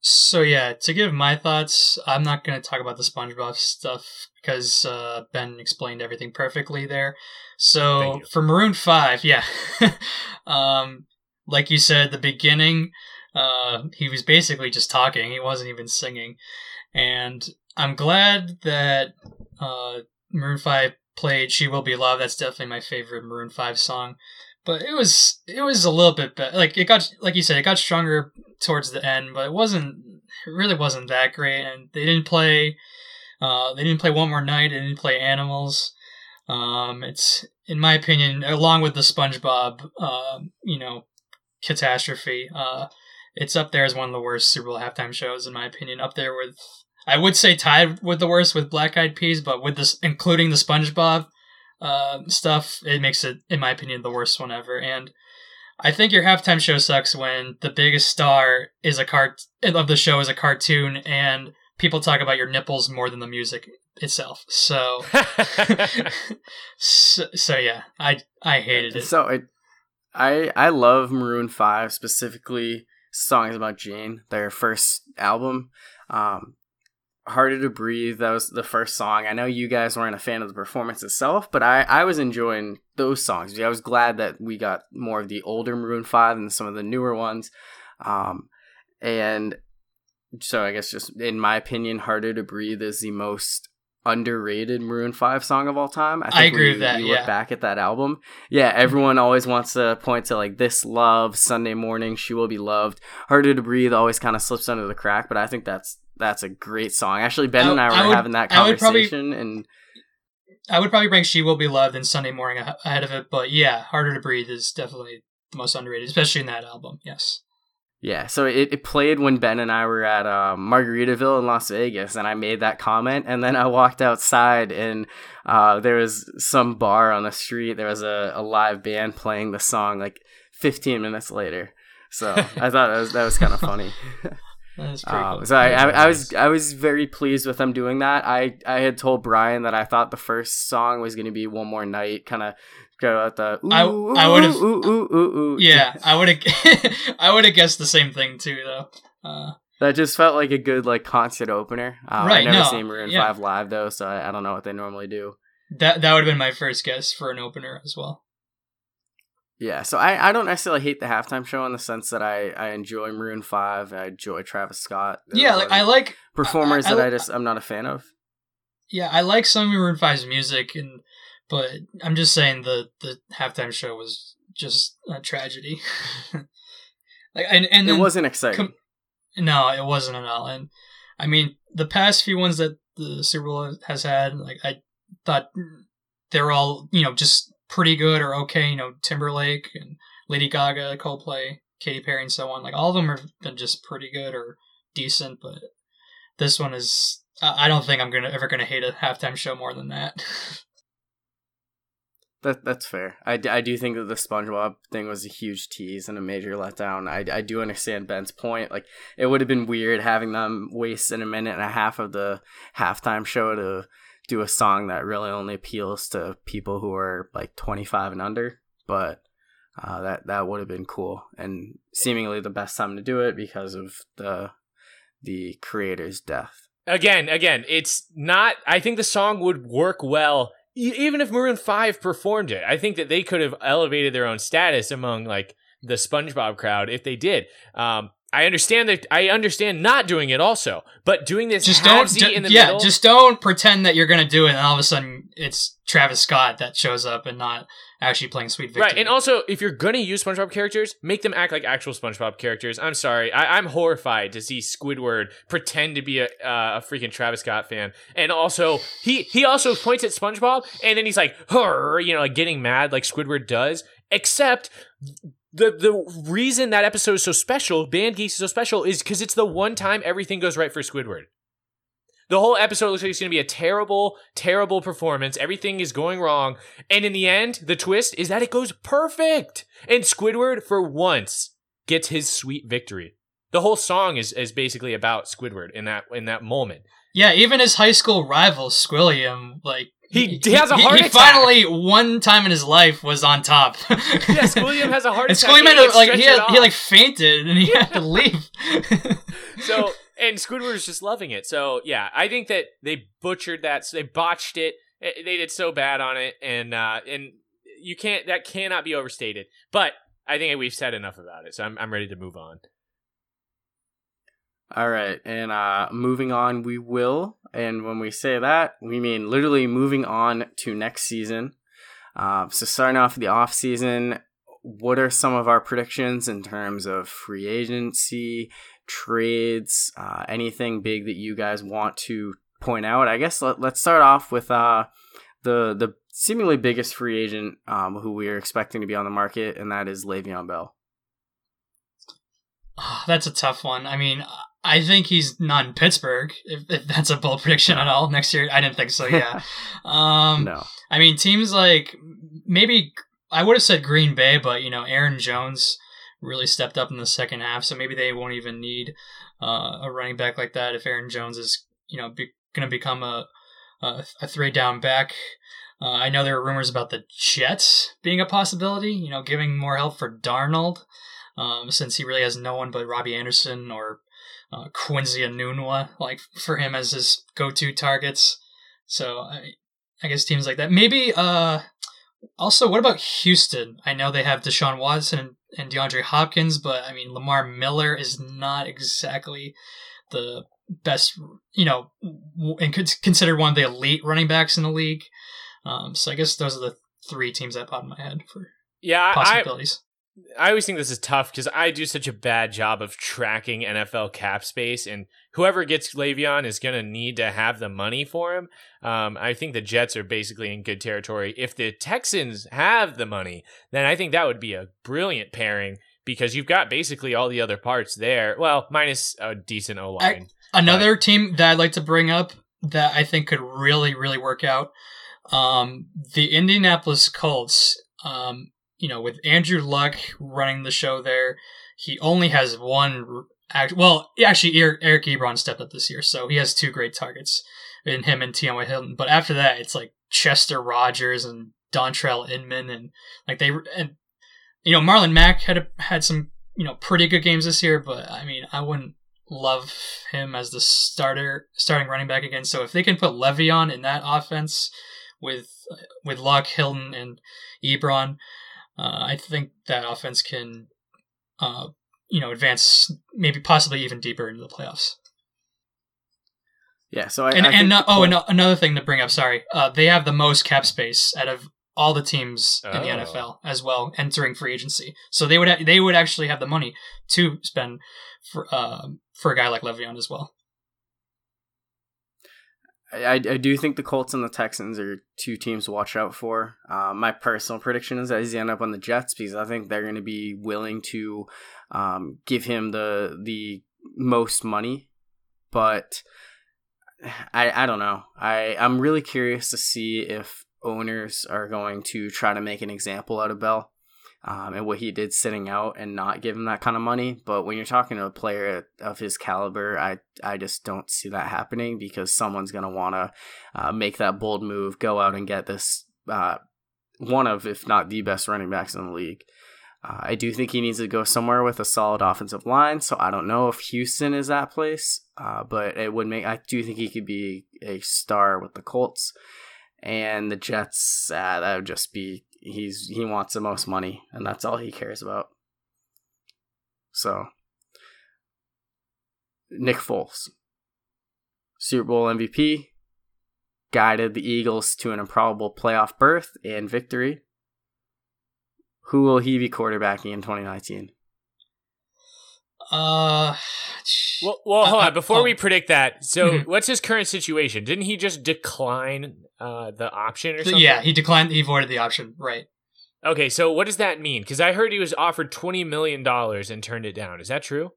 So yeah, to give my thoughts, I'm not going to talk about the SpongeBob stuff because uh, Ben explained everything perfectly there. So for Maroon Five, yeah, [LAUGHS] um, like you said the beginning, uh, he was basically just talking. He wasn't even singing, and I'm glad that uh, Maroon Five played "She Will Be Loved." That's definitely my favorite Maroon Five song. But it was it was a little bit better. Like it got like you said, it got stronger towards the end, but it wasn't. It really wasn't that great, and they didn't play. Uh, they didn't play one more night. They didn't play animals. Um, it's in my opinion, along with the SpongeBob, uh, you know, catastrophe. Uh, it's up there as one of the worst Super Bowl halftime shows, in my opinion. Up there with, I would say tied with the worst with Black Eyed Peas, but with this including the SpongeBob uh, stuff, it makes it, in my opinion, the worst one ever. And I think your halftime show sucks when the biggest star is a cart of the show is a cartoon, and people talk about your nipples more than the music itself. So, [LAUGHS] [LAUGHS] so, so yeah, I I hated it. So it, I I love Maroon Five specifically songs about Jane, their first album. Um, Harder to Breathe, that was the first song. I know you guys weren't a fan of the performance itself, but I, I was enjoying those songs. I was glad that we got more of the older Maroon 5 and some of the newer ones. Um, and so I guess just in my opinion, Harder to Breathe is the most underrated Maroon 5 song of all time. I agree when you- with that, You look back at that album. Yeah, everyone always wants to point to like this love, Sunday morning, she will be loved. Harder to Breathe always kind of slips under the crack, but I think that's that's a great song. Actually, Ben I- and I were I would- having that I would probably- conversation, and I would probably rank "She Will Be Loved" and "Sunday Morning" ah- ahead of it, but yeah, "Harder to Breathe" is definitely the most underrated, especially in that album. Yes. Yeah, so it, it played when Ben and I were at um, Margaritaville in Las Vegas, and I made that comment, and then I walked outside, and uh, there was some bar on the street. There was a, a live band playing the song like 15 minutes later. So I thought that was that was kind of funny. [LAUGHS] That's pretty Um, cool. so I, I, I was. I was very pleased with them doing that. I, I had told Brian that I thought the first song was going to be "One More Night," kind of go out the. Ooh, I- I would've- ooh, ooh, ooh, ooh. Yeah, I would have. [LAUGHS] I would have guessed the same thing too, though. Uh, that just felt like a good like concert opener. Uh, I've never no, seen Maroon yeah. Five live though, so I, I don't know what they normally do. that that would have been my first guess for an opener as well. Yeah, so I, I don't necessarily hate the halftime show in the sense that I, I enjoy Maroon Five. I enjoy Travis Scott. Yeah, like I like. performers I- I- that I just I'm not a fan of. Yeah, I like some of Maroon 5's music, and but I'm just saying the the halftime show was just a tragedy. [LAUGHS] like and and It wasn't exciting. com- no, it wasn't at all. And I mean, the past few ones that the Super Bowl has had, like I thought they're all you know just pretty good or okay. You know, Timberlake and Lady Gaga, Coldplay, Katy Perry, and so on. Like all of them have been just pretty good or decent, but this one is. I don't think I'm gonna ever gonna hate a halftime show more than that. [LAUGHS] That that's fair. I, I do think that the SpongeBob thing was a huge tease and a major letdown. I, I do understand Ben's point. Like it would have been weird having them waste in a minute and a half of the halftime show to do a song that really only appeals to people who are like 25 and under. But uh, that that would have been cool and seemingly the best time to do it because of the the creator's death. again, again, it's not. I think the song would work well, even if Maroon Five performed it. I think that they could have elevated their own status among like the SpongeBob crowd if they did. Um, I understand that. I understand not doing it also, but doing this just don't, in the yeah, middle. just don't pretend that you're gonna do it, and all of a sudden it's Travis Scott that shows up and not actually playing Sweet Victory. Right, and also if you're gonna use SpongeBob characters, make them act like actual SpongeBob characters. I'm sorry, I- I'm horrified to see Squidward pretend to be a uh, a freaking Travis Scott fan, and also he he also points at SpongeBob, and then he's like, "Her," you know, like getting mad like Squidward does. Except the the reason that episode is so special, Band Geeks is so special, is because it's the one time everything goes right for Squidward. The whole episode looks like it's going to be a terrible, terrible performance. Everything is going wrong. And in the end, the twist is that it goes perfect. And Squidward, for once, gets his sweet victory. The whole song is, is basically about Squidward in that in that moment. yeah, even his high school rival Squilliam, like He- he has a heart he, attack. finally one time in his life was on top. [LAUGHS] Yeah, Squilliam has a heart and attack. Squilliam and had he to, like he, had, he like fainted and he had to leave. [LAUGHS] [LAUGHS] so and Squidward is just loving it. So yeah, I think that they butchered that. So They botched it. They did so bad on it, and uh, and you can't. That cannot be overstated. But I think we've said enough about it, so I'm I'm ready to move on. All right, and uh, moving on, we will. And when we say that, we mean literally moving on to next season. Uh, so starting off the off season, what are some of our predictions in terms of free agency, trades, uh, anything big that you guys want to point out? I guess let, let's start off with uh, the the seemingly biggest free agent um, who we are expecting to be on the market, and that is Le'Veon Bell. Ah, That's a tough one. I mean, I think he's not in Pittsburgh. If, if that's a bold prediction at all next year, I didn't think so. Yeah. [LAUGHS] um, no. I mean, teams like maybe I would have said Green Bay, but you know, Aaron Jones really stepped up in the second half, so maybe they won't even need uh, a running back like that if Aaron Jones is you know be, going to become a a, a three down back. Uh, I know there are rumors about the Jets being a possibility. You know, giving more help for Darnold, um, since he really has no one but Robbie Anderson or uh, Quincy Enunwa, like for him as his go-to targets. So I, I guess teams like that. Maybe. Uh, also, what about Houston? I know they have Deshaun Watson and, and DeAndre Hopkins, but I mean Lamar Miller is not exactly the best, you know, and could considered one of the elite running backs in the league. Um, so I guess those are the three teams that pop in my head for Yeah, I, possibilities. I always think this is tough because I do such a bad job of tracking NFL cap space, and whoever gets Le'Veon is going to need to have the money for him. Um, I think the Jets are basically in good territory. If the Texans have the money, then I think that would be a brilliant pairing because you've got basically all the other parts there. Well, minus a decent O line. Another team that I'd like to bring up that I think could really, really work out, um, the Indianapolis Colts. Um, you know, with Andrew Luck running the show there, he only has one act, well, actually, Eric, Ebron stepped up this year, so he has two great targets in him and T.Y. Hilton. But after that, it's like Chester Rogers and Dontrelle Inman, and like they and you know Marlon Mack had a, had some you know pretty good games this year, but I mean I wouldn't love him as the starter starting running back again. So if they can put Le'Veon in that offense with with Luck, Hilton, and Ebron, uh, I think that offense can uh, you know advance maybe possibly even deeper into the playoffs. Yeah. So I and I and think no, oh, and another thing to bring up. Sorry, uh, they have the most cap space out of all the teams in the Oh. NFL as well, entering free agency. So they would ha- they would actually have the money to spend for uh, for a guy like Le'Veon as well. I, I do think the Colts and the Texans are two teams to watch out for. Uh, my personal prediction is that he's end up on the Jets because I think they're going to be willing to um, give him the the most money. But I I don't know. I I'm really curious to see if owners are going to try to make an example out of Bell. Um, and what he did sitting out and not give him that kind of money. But when you're talking to a player of his caliber, I I just don't see that happening because someone's gonna want to uh, make that bold move, go out and get this uh, one of, if not the best running backs in the league. Uh, I do think he needs to go somewhere with a solid offensive line. So I don't know if Houston is that place, uh, but it would make. I do think he could be a star with the Colts and the Jets. Uh, that would just be he's he wants the most money, and that's all he cares about. So Nick Foles, Super Bowl MVP, guided the Eagles to an improbable playoff berth and victory. Who will he be quarterbacking in 2019? Uh, Well, well, hold Uh, on. Before oh. we predict that, so Mhm. what's his current situation? Didn't he just decline uh, the option or something? yeah, he declined. He voided the option. Right. Okay, so what does that mean? Because I heard he was offered twenty million dollars and turned it down. Is that true?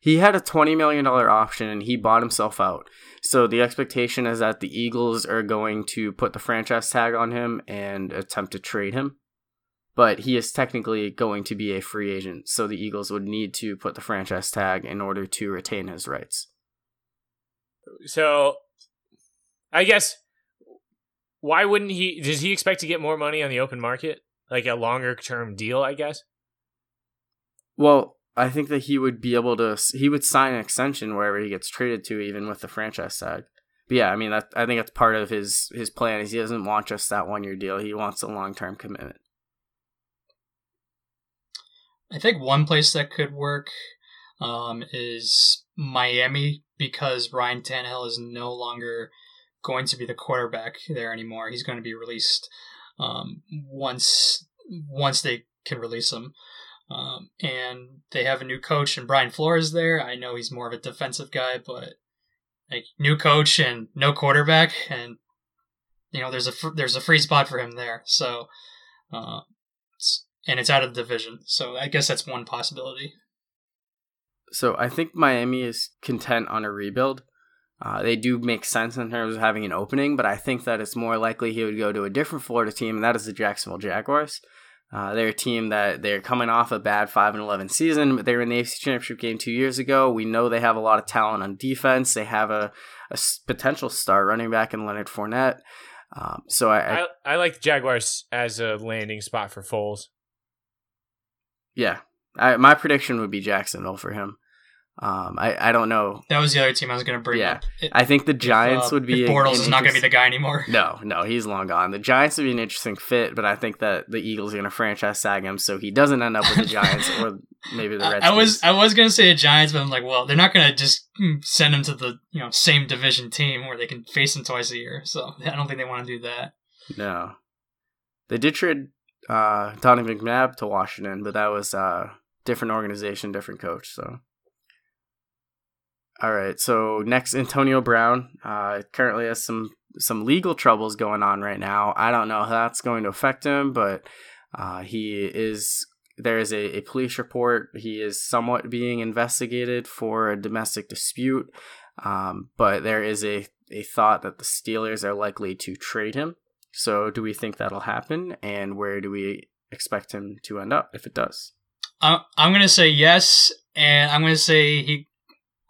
He had a $20 million option and he bought himself out. So the expectation is that the Eagles are going to put the franchise tag on him and attempt to trade him. But he is technically going to be a free agent. So the Eagles would need to put the franchise tag in order to retain his rights. So, I guess why wouldn't he? Does he expect to get more money on the open market, like a longer term deal? I guess. Well, I think that he would be able to. He would sign an extension wherever he gets traded to, even with the franchise tag. But yeah, I mean, that, I think that's part of his his plan. Is he doesn't want just that one year deal. He wants a long term commitment. I think one place that could work um, is Miami because Ryan Tannehill is no longer going to be the quarterback there anymore. He's going to be released um, once once they can release him. Um, and they have a new coach and Brian Flores there. I know he's more of a defensive guy, but like new coach and no quarterback, and you know there's a fr- there's a free spot for him there. So, uh, and it's out of the division. So I guess that's one possibility. So I think Miami is content on a rebuild. Uh, they do make sense in terms of having an opening, but I think that it's more likely he would go to a different Florida team, and that is the Jacksonville Jaguars. Uh, they're a team that they're coming off a bad five and eleven season, but they were in the AFC Championship game two years ago. We know they have a lot of talent on defense. They have a potential star running back in Leonard Fournette. Um, so I, I I, I like the Jaguars as a landing spot for Foles. Yeah, I, my prediction would be Jacksonville for him. Um, I, I don't know. That was the other team I was going to bring Yeah. up. It- I think the if, Giants uh, would be if Bortles is not going to be the guy anymore. [LAUGHS] No, no, he's long gone. The Giants would be an interesting fit, but I think that the Eagles are going to franchise tag him so he doesn't end up with the Giants or [LAUGHS] maybe the I, Redskins. I was I was going to say the Giants, but I'm like, well, they're not going to just mm, send him to the you know same division team where they can face him twice a year. So [LAUGHS] I don't think they want to do that. no. They did trade uh, Donovan McNabb to Washington, but that was uh, different organization, different coach. So, all right. So next, Antonio Brown uh, currently has some some legal troubles going on right now. I don't know how that's going to affect him, but uh, he is. There is a, a police report. He is somewhat being investigated for a domestic dispute, um, but there is a, a thought that the Steelers are likely to trade him. So, do we think that'll happen, and where do we expect him to end up if it does? I'm I'm going to say yes, and I'm gonna say he.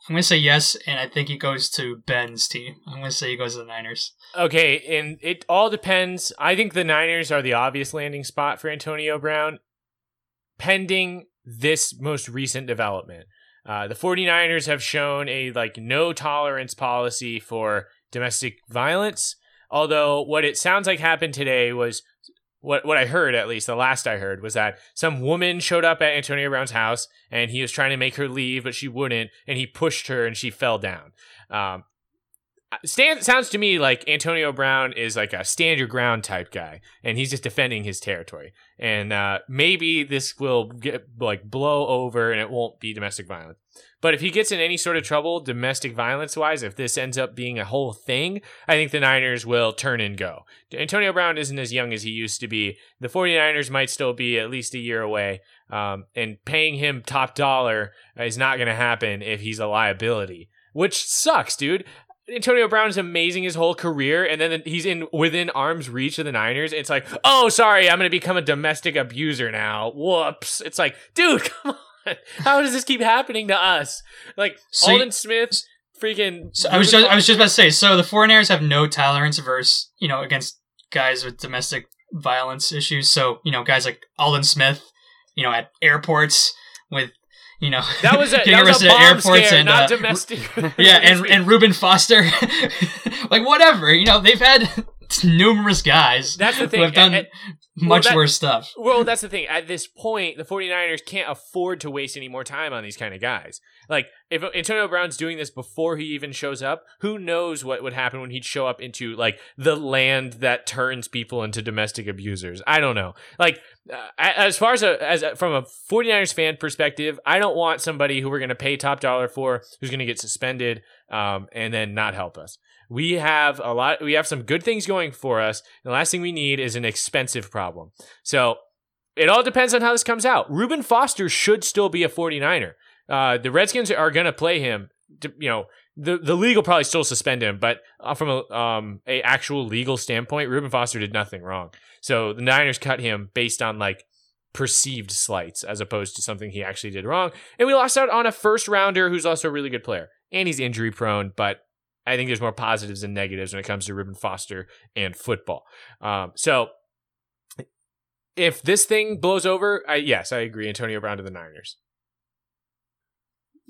I'm gonna say yes, and I think he goes to Ben's team. I'm gonna say he goes to the Niners. Okay, and it all depends. I think the Niners are the obvious landing spot for Antonio Brown, pending this most recent development. Uh, the 49ers have shown a like no tolerance policy for domestic violence. Although what it sounds like happened today was what what I heard at least the last I heard was that some woman showed up at Antonio Brown's house and he was trying to make her leave but she wouldn't and he pushed her and she fell down. Um, Stand, sounds to me like Antonio Brown is like a stand your ground type guy, and he's just defending his territory. And uh, maybe this will get like blow over, and it won't be domestic violence. But if he gets in any sort of trouble, domestic violence wise, if this ends up being a whole thing, I think the Niners will turn and go. Antonio Brown isn't as young as he used to be. The 49ers might still be at least a year away. Um, and paying him top dollar is not going to happen if he's a liability which sucks, dude. Antonio Brown is amazing his whole career, and then he's in within arm's reach of the Niners. It's like, oh, sorry, I'm going to become a domestic abuser now. Whoops! It's like, dude, [LAUGHS] come on. [LAUGHS] How does this keep happening to us? Like so Aldon Smith, freaking. So I was just, I was just about to say. So the 49ers have no tolerance versus you know against guys with domestic violence issues. So you know guys like Aldon Smith, you know at airports with you know, that was a, [LAUGHS] getting that arrested at airports scare, and not uh, domestic. [LAUGHS] yeah, and and Reuben Foster, like whatever. You know, they've had [LAUGHS] numerous guys. That's the thing. Who have done and, much well, that, worse stuff. Well, that's the thing. At this point, the 49ers can't afford to waste any more time on these kind of guys. Like, if Antonio Brown's doing this before he even shows up, who knows what would happen when he'd show up into, like, the land that turns people into domestic abusers? I don't know. Like, uh, as far as a, as a, from a 49ers fan perspective, I don't want somebody who we're going to pay top dollar for who's going to get suspended um, and then not help us. We have a lot. We have some good things going for us. The last thing we need is an expensive problem. So it all depends on how this comes out. Reuben Foster should still be a 49er. Uh, the Redskins are going to play him. To, you know, the the league will probably still suspend him, but uh, from a um a actual legal standpoint, Reuben Foster did nothing wrong. So the Niners cut him based on like perceived slights as opposed to something he actually did wrong. And we lost out on a first rounder who's also a really good player. And he's injury prone, but I think there's more positives than negatives when it comes to Reuben Foster and football. Um, so if this thing blows over, I, yes, I agree. Antonio Brown to the Niners.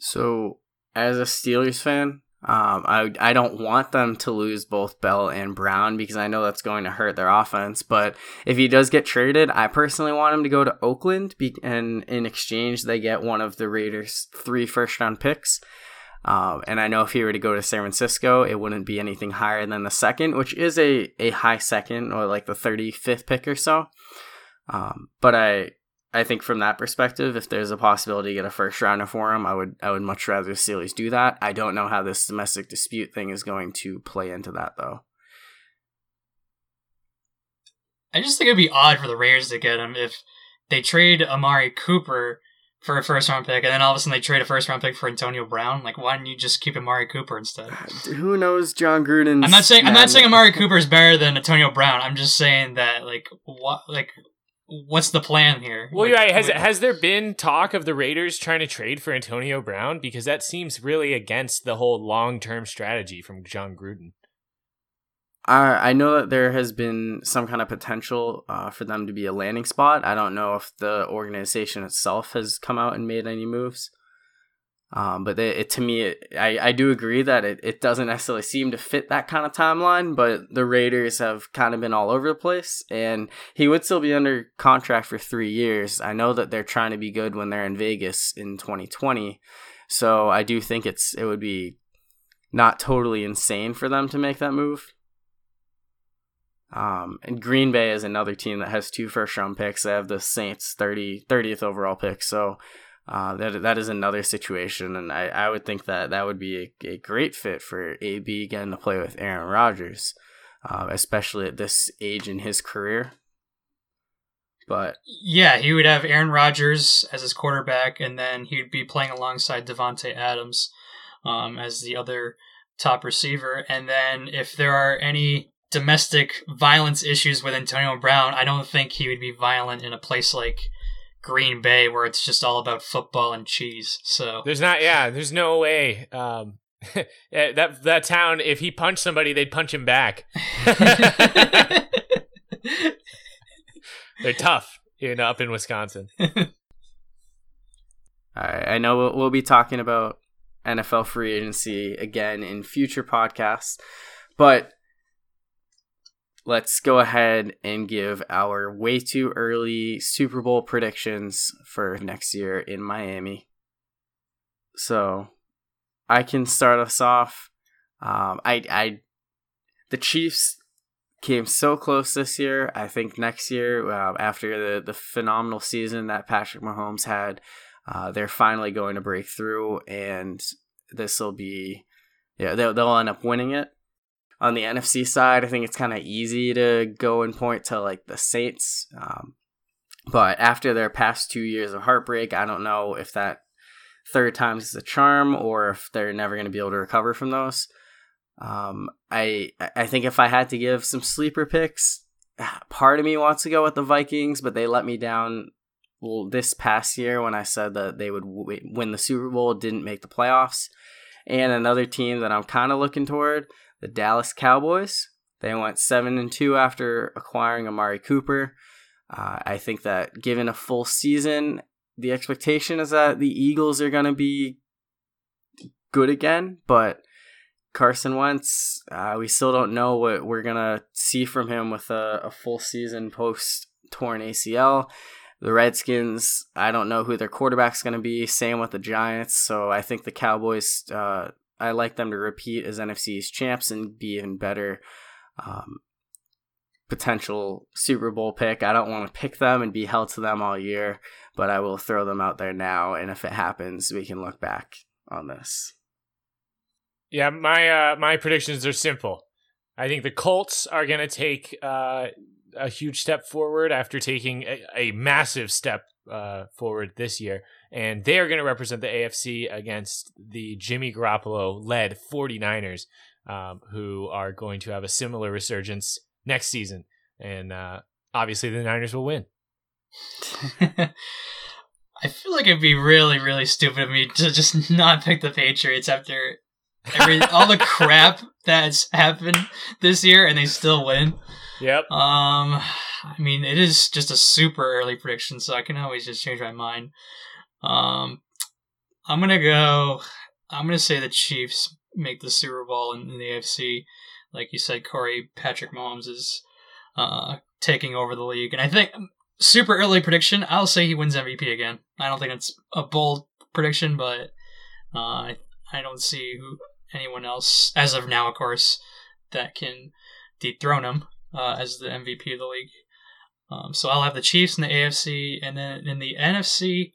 So, as a Steelers fan, um, I I don't want them to lose both Bell and Brown because I know that's going to hurt their offense. But if he does get traded, I personally want him to go to Oakland, be- and in exchange they get one of the Raiders' three first round picks. Um, and I know if he were to go to San Francisco, it wouldn't be anything higher than the second, which is a, a high second or like the 35th pick or so. Um, but I I think from that perspective, if there's a possibility to get a first rounder for him, I would I would much rather the Steelers do that. I don't know how this domestic dispute thing is going to play into that though. I just think it'd be odd for the Raiders to get him if they trade Amari Cooper for a first round pick, and then all of a sudden they trade a first round pick for Antonio Brown. Like, why didn't you just keep Amari Cooper instead? Who knows, Jon Gruden? I'm not saying I'm not saying Amari Cooper is better than Antonio Brown. I'm just saying that like what like what's the plan here? Well, like, right. Has has there been talk of the Raiders trying to trade for Antonio Brown because that seems really against the whole long term strategy from Jon Gruden? I know that there has been some kind of potential uh, for them to be a landing spot. I don't know if the organization itself has come out and made any moves. Um, but it, it, to me, it, I, I do agree that it, it doesn't necessarily seem to fit that kind of timeline, but the Raiders have kind of been all over the place, and he would still be under contract for three years. I know that they're trying to be good when they're in Vegas in 2020, so I do think it's it would be not totally insane for them to make that move. Um, and Green Bay is another team that has two first round picks. They have the Saints 30, 30th overall pick. So uh, that that is another situation, and I, I would think that that would be a, a great fit for AB getting to play with Aaron Rodgers, uh, especially at this age in his career. But yeah, he would have Aaron Rodgers as his quarterback, and then he would be playing alongside Davante Adams um, as the other top receiver. And then if there are any domestic violence issues with Antonio Brown, I don't think he would be violent in a place like Green Bay where it's just all about football and cheese. So There's not, yeah, there's no way. Um, [LAUGHS] that that town, if he punched somebody, they'd punch him back. [LAUGHS] They're tough, you know, up in Wisconsin. [LAUGHS] I, I know we'll, we'll be talking about NFL free agency again in future podcasts, but let's go ahead and give our way too early Super Bowl predictions for next year in Miami. So I can start us off. Um, I, I, the Chiefs came so close this year. I think next year, uh, after the the phenomenal season that Patrick Mahomes had, uh, they're finally going to break through, and this will be, yeah, they'll they'll end up winning it. On the NFC side, I think it's kind of easy to go and point to like the Saints, um, but after their past two years of heartbreak, I don't know if that third time is a charm or if they're never going to be able to recover from those. Um, I I think if I had to give some sleeper picks, [SIGHS] part of me wants to go with the Vikings, but they let me down this past year when I said that they would win the Super Bowl, didn't make the playoffs. And another team that I'm kind of looking toward, the Dallas Cowboys. They went seven and two after acquiring Amari Cooper. Uh, I think that given a full season, the expectation is that the Eagles are going to be good again, but Carson Wentz, uh, we still don't know what we're gonna see from him with a, a full season post torn ACL. The Redskins, I don't know who their quarterback's gonna be. Same with the Giants. So I think the Cowboys, uh, I like them to repeat as NFC's champs and be even better. Um, potential Super Bowl pick. I don't want to pick them and be held to them all year, but I will throw them out there now. And if it happens, we can look back on this. Yeah, my uh, my predictions are simple. I think the Colts are going to take uh, a huge step forward after taking a, a massive step uh, forward this year, and they are going to represent the AFC against the Jimmy Garoppolo led 49ers, um, who are going to have a similar resurgence next season. And uh, obviously, the Niners will win. [LAUGHS] I feel like it'd be really, really stupid of me to just not pick the Patriots after every all the crap [LAUGHS] that's happened this year, and they still win. Yep. Um, I mean, it is just a super early prediction, so I can always just change my mind. Um, I'm gonna go. I'm gonna say the Chiefs make the Super Bowl in, in the AFC. Like you said, Corey, Patrick Mahomes is uh, taking over the league, and I think super early prediction. I'll say he wins MVP again. I don't think it's a bold prediction, but uh, I I don't see who anyone else as of now, of course, that can dethrone him uh, as the MVP of the league. Um, so I'll have the Chiefs in the AFC, and then in the NFC,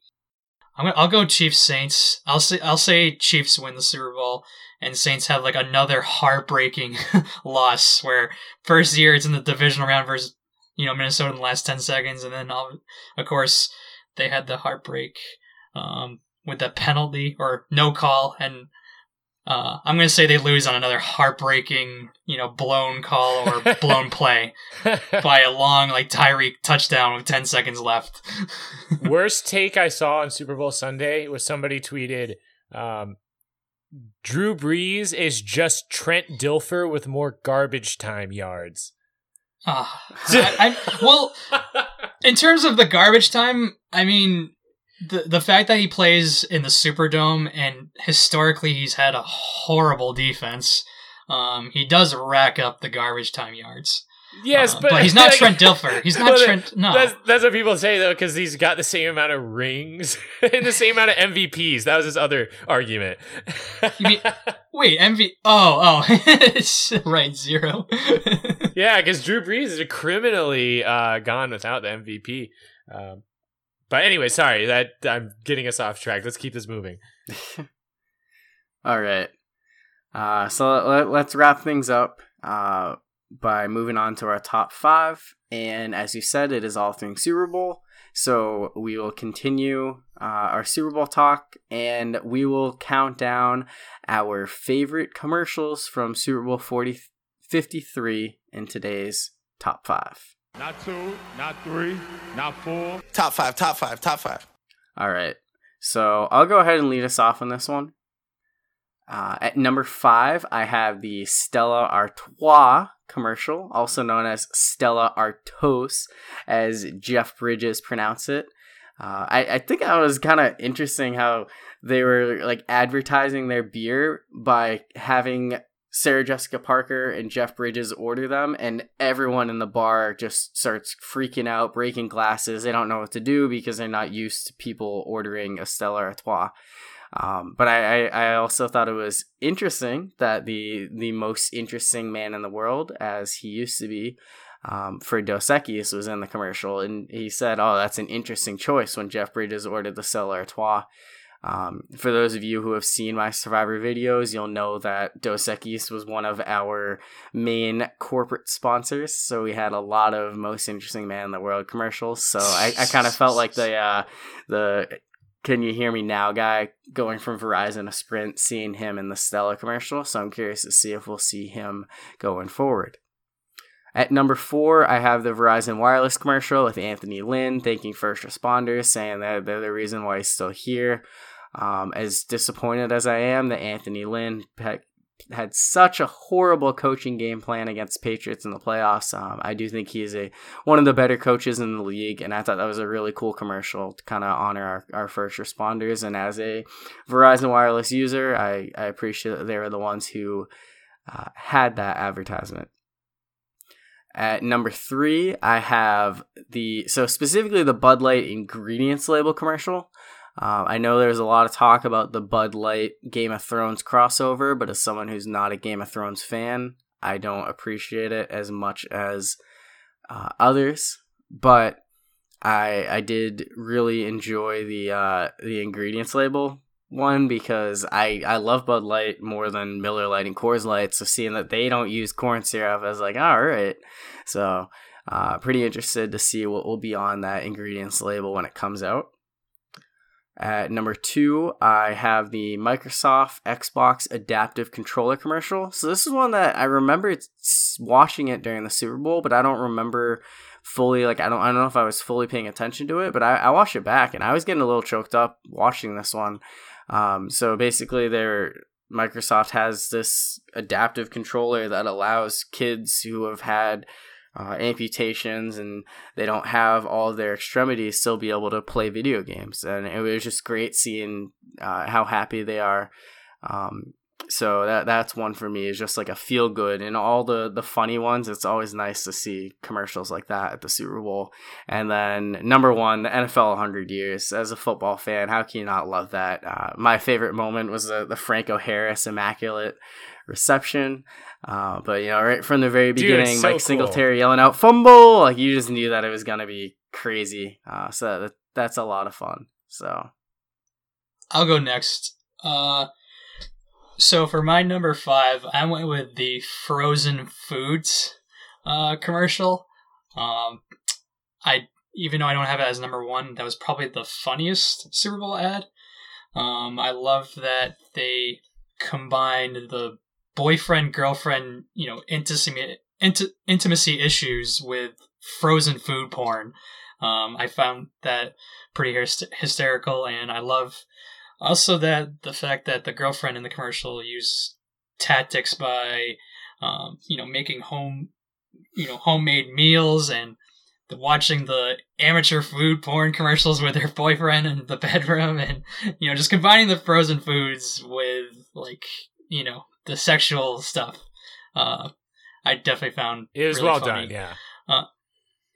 I'm gonna, I'll go Chiefs Saints. I'll say I'll say Chiefs win the Super Bowl, and Saints have like another heartbreaking [LAUGHS] loss where first year it's in the divisional round versus you know Minnesota in the last ten seconds, and then of course they had the heartbreak um, with the penalty or no call, and uh, I'm going to say they lose on another heartbreaking, you know, blown call or [LAUGHS] blown play [LAUGHS] by a long, like Tyreek touchdown with 10 seconds left. [LAUGHS] Worst take I saw on Super Bowl Sunday was somebody tweeted, um, Drew Brees is just Trent Dilfer with more garbage time yards. Uh, I, I, well, in terms of the garbage time, I mean, the the fact that he plays in the Superdome and historically he's had a horrible defense, um, he does rack up the garbage time yards. Yes, Uh, but, but he's not [LAUGHS] like- Trent Dilfer. He's not [LAUGHS] Trent. No, That's, that's what people say though, because he's got the same amount of rings [LAUGHS] and the same amount of MVPs. That was his other argument. Mean- wait, MV. Oh, oh, right, zero. yeah, because Drew Brees is criminally uh, gone without the MVP. Um, but anyway, sorry that I'm getting us off track. Let's keep this moving. [LAUGHS] All right. Uh, so let, let's wrap things up uh, by moving on to our top five. And as you said, it is all things Super Bowl. So we will continue uh, our Super Bowl talk and we will count down our favorite commercials from Super Bowl 40, 53 in today's top five. Not two, not three, not four. Top five, top five, top five. All right. So I'll go ahead and lead us off on this one. Uh, at number five, I have the Stella Artois commercial, also known as Stella Artois, as Jeff Bridges pronounced it. Uh, I, I think that was kind of interesting how they were like advertising their beer by having Sarah Jessica Parker and Jeff Bridges order them, and everyone in the bar just starts freaking out, breaking glasses. They don't know what to do because they're not used to people ordering a Stella Artois. Um, but I, I, I, also thought it was interesting that the the most interesting man in the world, as he used to be, um, for Dos Equis was in the commercial, and he said, "Oh, that's an interesting choice." When Jeff Bridges ordered the Stella Artois. Um, for those of you who have seen my Survivor videos, you'll know that Dos Equis was one of our main corporate sponsors. So we had a lot of most interesting man in the world commercials. So I, I kind of felt like the uh, the can you hear me now guy going from Verizon to Sprint, seeing him in the Stella commercial. So I'm curious to see if we'll see him going forward. At number four, I have the Verizon Wireless commercial with Anthony Lynn thanking first responders, saying that they're the reason why he's still here. Um, as disappointed as I am that Anthony Lynn had such a horrible coaching game plan against Patriots in the playoffs. Um, I do think he is a one of the better coaches in the league, and I thought that was a really cool commercial to kind of honor our, our first responders. And as a Verizon Wireless user, I, I appreciate that they were the ones who uh, had that advertisement. At number three, I have the so specifically the Bud Light ingredients label commercial. Um, I know there's a lot of talk about the Bud Light Game of Thrones crossover, but as someone who's not a Game of Thrones fan, I don't appreciate it as much as uh, others. But I I did really enjoy the uh, the ingredients label one because I I love Bud Light more than Miller Lite and Coors Light. So seeing that they don't use corn syrup, I was like, all right. So uh, pretty interested to see what will be on that ingredients label when it comes out. At number two, I have the Microsoft Xbox Adaptive Controller commercial. So this is one that I remember watching it during the Super Bowl, but I don't remember fully. Like I don't, I don't know if I was fully paying attention to it, but I, I watched it back and I was getting a little choked up watching this one. Um, so basically, their Microsoft has this adaptive controller that allows kids who have had uh, amputations and they don't have all their extremities still be able to play video games. And it was just great seeing uh, how happy they are. Um, so that that's one for me is just like a feel good. And all the the funny ones it's always nice to see commercials like that at the super bowl. And then number one the nfl 100 years. As a football fan how can you not love that? Uh, my favorite moment was the, the franco harris immaculate reception uh, but you know, right from the very beginning, Dude, so Mike cool. Singletary yelling out "fumble!" Like you just knew that it was gonna be crazy. Uh, so that, that's a lot of fun. So I'll go next. Uh, so for my number five, I went with the frozen foods uh, commercial. Um, I even though I don't have it as number one, that was probably the funniest Super Bowl ad. Um, I love that they combined the boyfriend girlfriend you know intimacy int- intimacy issues with frozen food porn. Um, i found that pretty hysterical and i love also that the fact that the girlfriend in the commercial used tactics by um, you know making home you know homemade meals and the, watching the amateur food porn commercials with her boyfriend in the [LAUGHS] bedroom and you know just combining the frozen foods with like you know the sexual stuff. Uh, I definitely found it was really well funny. done. Yeah, uh,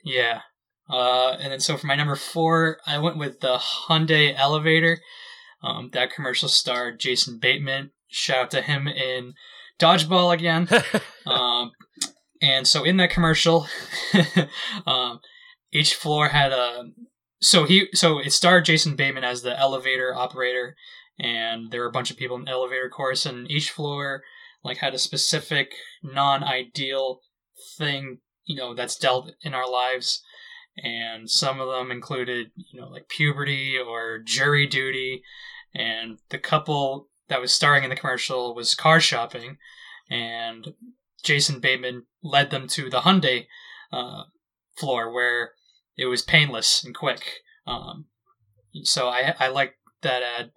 yeah. Uh, and then so for my number four, I went with the Hyundai Elevator. Um, that commercial starred Jason Bateman. Shout out to him in Dodgeball again. [LAUGHS] um, and so in that commercial, [LAUGHS] um, each floor had a so he so it starred Jason Bateman as the elevator operator, and there were a bunch of people in the elevator course, and each floor like had a specific non-ideal thing you know that's dealt in our lives. And some of them included you know like puberty or jury duty. And the couple that was starring in the commercial was car shopping and jason bateman led them to the hyundai uh, floor where it was painless and quick. Um, so I I like that ad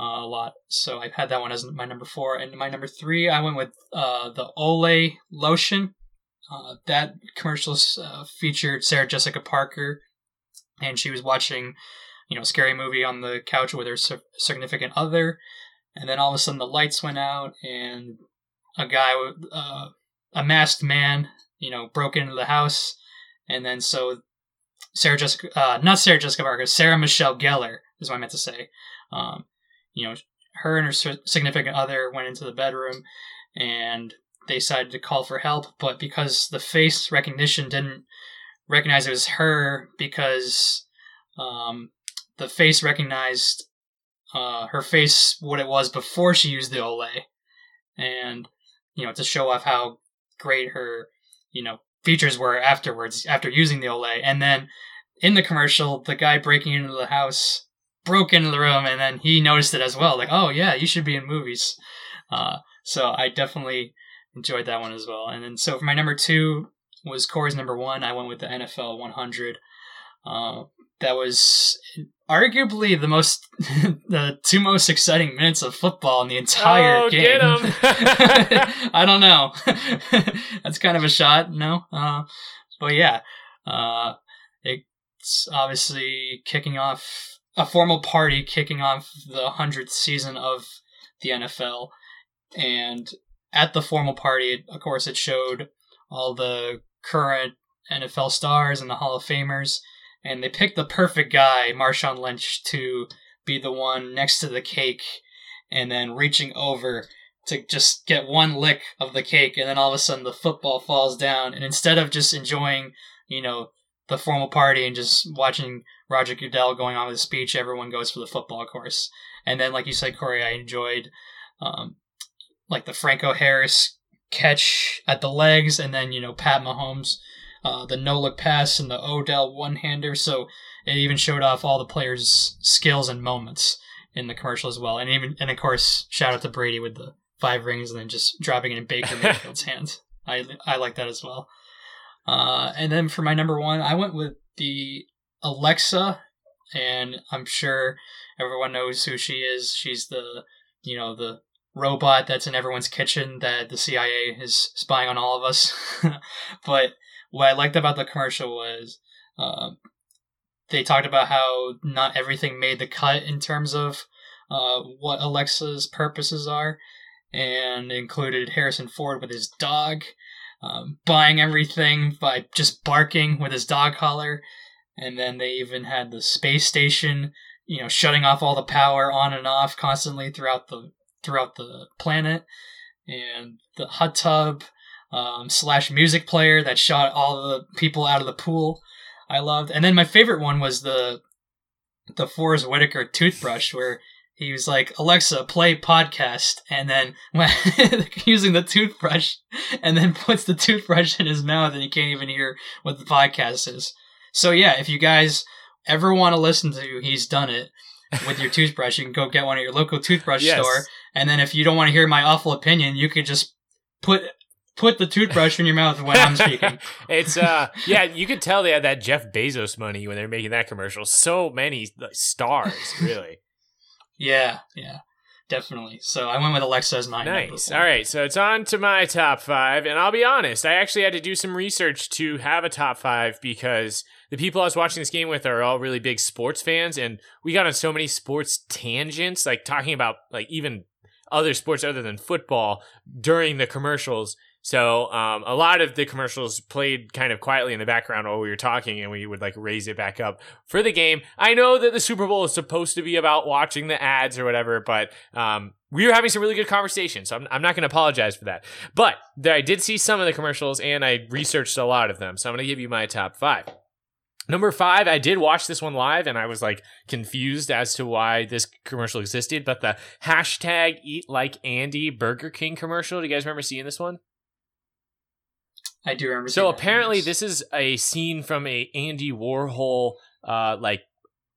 uh, a lot. So I've had that one as my number four, and my number three I went with uh, the Olay lotion. Uh, that commercial uh, featured Sarah Jessica Parker, and she was watching, you know, scary movie on the couch with her significant other, and then all of a sudden the lights went out, and a guy, uh, a masked man, you know, broke into the house, and then so Sarah Jessica, uh, not Sarah Jessica Parker, Sarah Michelle Gellar is what I meant to say. Um, you know, her and her significant other went into the bedroom, and they decided to call for help. But because the face recognition didn't recognize it was her, because um, the face recognized uh, her face what it was before she used the Olay, and you know to show off how great her you know features were afterwards after using the Olay. And then in the commercial, the guy breaking into the house broke into the room and then he noticed it as well. Like, oh yeah, you should be in movies. Uh, so I definitely enjoyed that one as well. And then so for my number two was Corey's number one. I went with the NFL 100. Uh, that was arguably the most [LAUGHS] the two most exciting minutes of football in the entire oh, game. [LAUGHS] I don't know. [LAUGHS] That's kind of a shot, no? Uh, but yeah, uh, it's obviously kicking off a formal party, kicking off the hundredth season of the NFL, and at the formal party, of course, it showed all the current NFL stars and the Hall of Famers and they picked the perfect guy, Marshawn Lynch, to be the one next to the cake and then reaching over to just get one lick of the cake and then all of a sudden the football falls down and instead of just enjoying, you know, the formal party and just watching Roger Goodell going on with his speech, everyone goes for the football course. And then like you said, Corey, I enjoyed um, like the Franco Harris catch at the legs and then, you know, Pat Mahomes uh, the no look pass and the Odell one hander. So it even showed off all the players' skills and moments in the commercial as well. And even and of course, shout out to Brady with the five rings and then just dropping it in Baker [LAUGHS] Mayfield's hands. I I like that as well. Uh, and then for my number one, I went with the Alexa, and I'm sure everyone knows who she is. She's the you know the robot that's in everyone's kitchen that the CIA is spying on all of us. [LAUGHS] but what I liked about the commercial was uh, they talked about how not everything made the cut in terms of uh, what Alexa's purposes are, and included Harrison Ford with his dog, um, buying everything by just barking with his dog collar, and then they even had the space station, you know, shutting off all the power on and off constantly throughout the throughout the planet, and the hot tub um, slash music player that shot all the people out of the pool. I loved, and then my favorite one was the the Forest Whitaker toothbrush where he was like, Alexa, play podcast, and then [LAUGHS] using the toothbrush, and then [LAUGHS] puts the toothbrush in his mouth, and he can't even hear what the podcast is. So yeah, if you guys ever want to listen to He's Done It with your toothbrush, you can go get one at your local toothbrush yes. store, and then if you don't want to hear my awful opinion, you could just put put the toothbrush in your mouth when I'm speaking. [LAUGHS] it's uh yeah, you could tell they had that Jeff Bezos money when they're making that commercial. So many stars, really. Yeah, yeah. Definitely. So I went with Alexa as my nice. All right, so it's on to my top five, and I'll be honest, I actually had to do some research to have a top five because the people I was watching this game with are all really big sports fans, and we got on so many sports tangents, like talking about like even other sports other than football during the commercials so um, a lot of the commercials played kind of quietly in the background while we were talking, and we would like raise it back up for the game. I know that the Super Bowl is supposed to be about watching the ads or whatever, but um, we were having some really good conversation, so I'm, I'm not going to apologize for that. But I did see some of the commercials, and I researched a lot of them, so I'm going to give you my top five. Number five, I did watch this one live and I was like confused as to why this commercial existed, but the hashtag eat like Andy Burger King commercial. Do you guys remember seeing this one? I do remember. So apparently, this is a scene from a Andy Warhol uh, like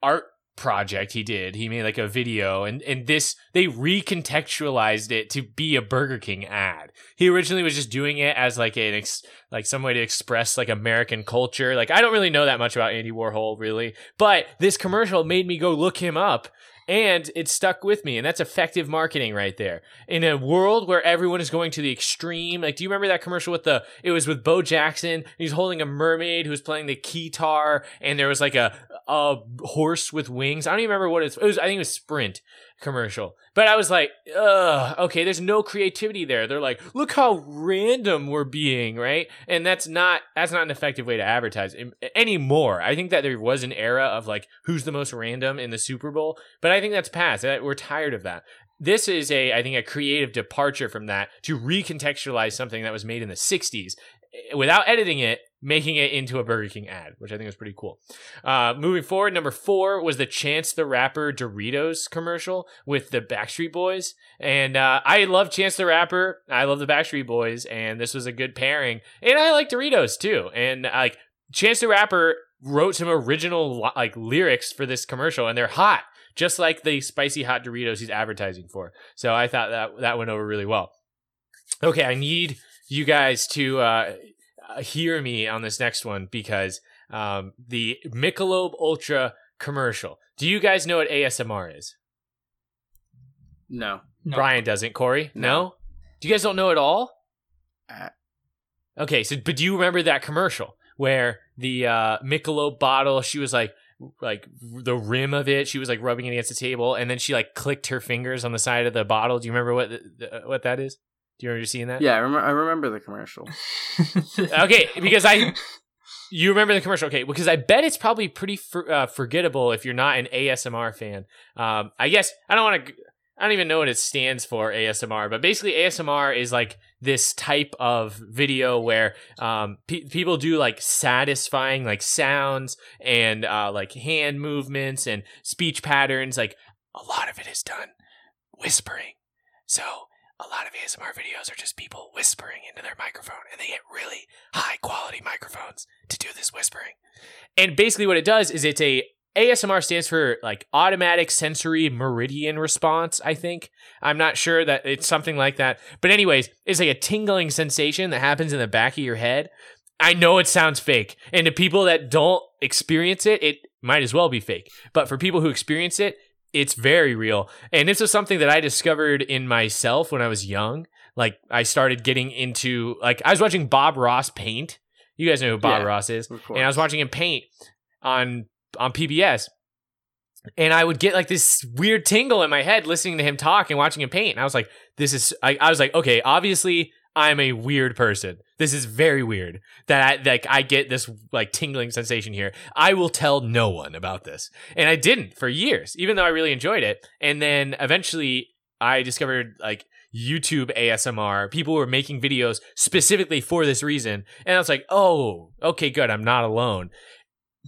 art project he did. He made like a video and and this they recontextualized it to be a Burger King ad. He originally was just doing it as like an ex, like some way to express like American culture. Like I don't really know that much about Andy Warhol really, but this commercial made me go look him up and it stuck with me and that's effective marketing right there. In a world where everyone is going to the extreme like do you remember that commercial with the it was with bo jackson he's holding a mermaid who's playing the keytar and there was like a a horse with wings? I don't even remember what it was i think it was sprint commercial. But i was like ugh okay there's no creativity there. They're like look how random we're being right? And that's not that's not an effective way to advertise anymore. I think that there was an era of like who's the most random in the super bowl but i think that's past. We're tired of that. This is a i think a creative departure from that to recontextualize something that was made in the 60s eh, without editing it making it into a burger king ad which i think was pretty cool. Uh, moving forward number four was the chance the rapper doritos commercial with the backstreet boys. And uh, i love chance the rapper. I love the backstreet boys and this was a good pairing. And i like doritos too. And like chance the rapper wrote some original like lyrics for this commercial and they're hot just like the spicy hot Doritos he's advertising for. So I thought that that went over really well. Okay, I need you guys to uh, uh, hear me on this next one because um, the Michelob Ultra commercial. Do you guys know what ASMR is? No. No. Brian doesn't. Corey, no. No. Do you guys don't know at all? Uh, Okay, so but do you remember that commercial where the uh, Michelob bottle? She was like, like the rim of it. She was like rubbing it against the table, and then she like clicked her fingers on the side of the bottle. Do you remember what the, the, what that is? Do you remember seeing that? yeah, I, rem- I remember the commercial. [LAUGHS] Okay, because I you remember the commercial, okay? Because I bet it's probably pretty for, uh, forgettable if you're not an ASMR fan. Um, I guess I don't want to. I don't even know what it stands for ASMR, but basically ASMR is like this type of video where um, pe- people do like satisfying like sounds and uh, like hand movements and speech patterns. Like a lot of it is done whispering. So a lot of ASMR videos are just people whispering into their microphone and they get really high quality microphones to do this whispering. And basically what it does is it's a ASMR stands for like automatic sensory meridian response, I think. I'm not sure that it's something like that. But anyways, it's like a tingling sensation that happens in the back of your head. I know it sounds fake. And to people that don't experience it, it might as well be fake. But for people who experience it, it's very real. And this is something that I discovered in myself when I was young. Like I started getting into like I was watching Bob Ross paint. You guys know who Bob Yeah, Ross is. And I was watching him paint on on PBS. And I would get like this weird tingle in my head listening to him talk and watching him paint. And I was like, this is I, I was like, okay, obviously I'm a weird person. This is very weird that I like I get this like tingling sensation here. I will tell no one about this. And I didn't for years, even though I really enjoyed it. And then eventually I discovered like YouTube ASMR. People were making videos specifically for this reason. And I was like, oh, okay, good. I'm not alone.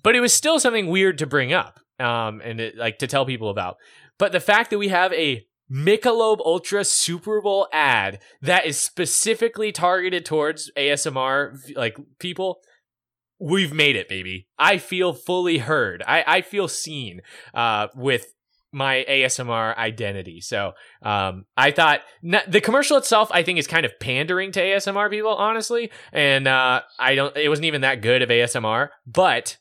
But it was still something weird to bring up um, and it, like to tell people about. But the fact that we have a Michelob Ultra Super Bowl ad that is specifically targeted towards ASMR like people, we've made it, baby. I feel fully heard. I, I feel seen uh, with my ASMR identity. So um, I thought n- the commercial itself, I think, is kind of pandering to ASMR people, honestly. And uh, I don't. It wasn't even that good of ASMR, but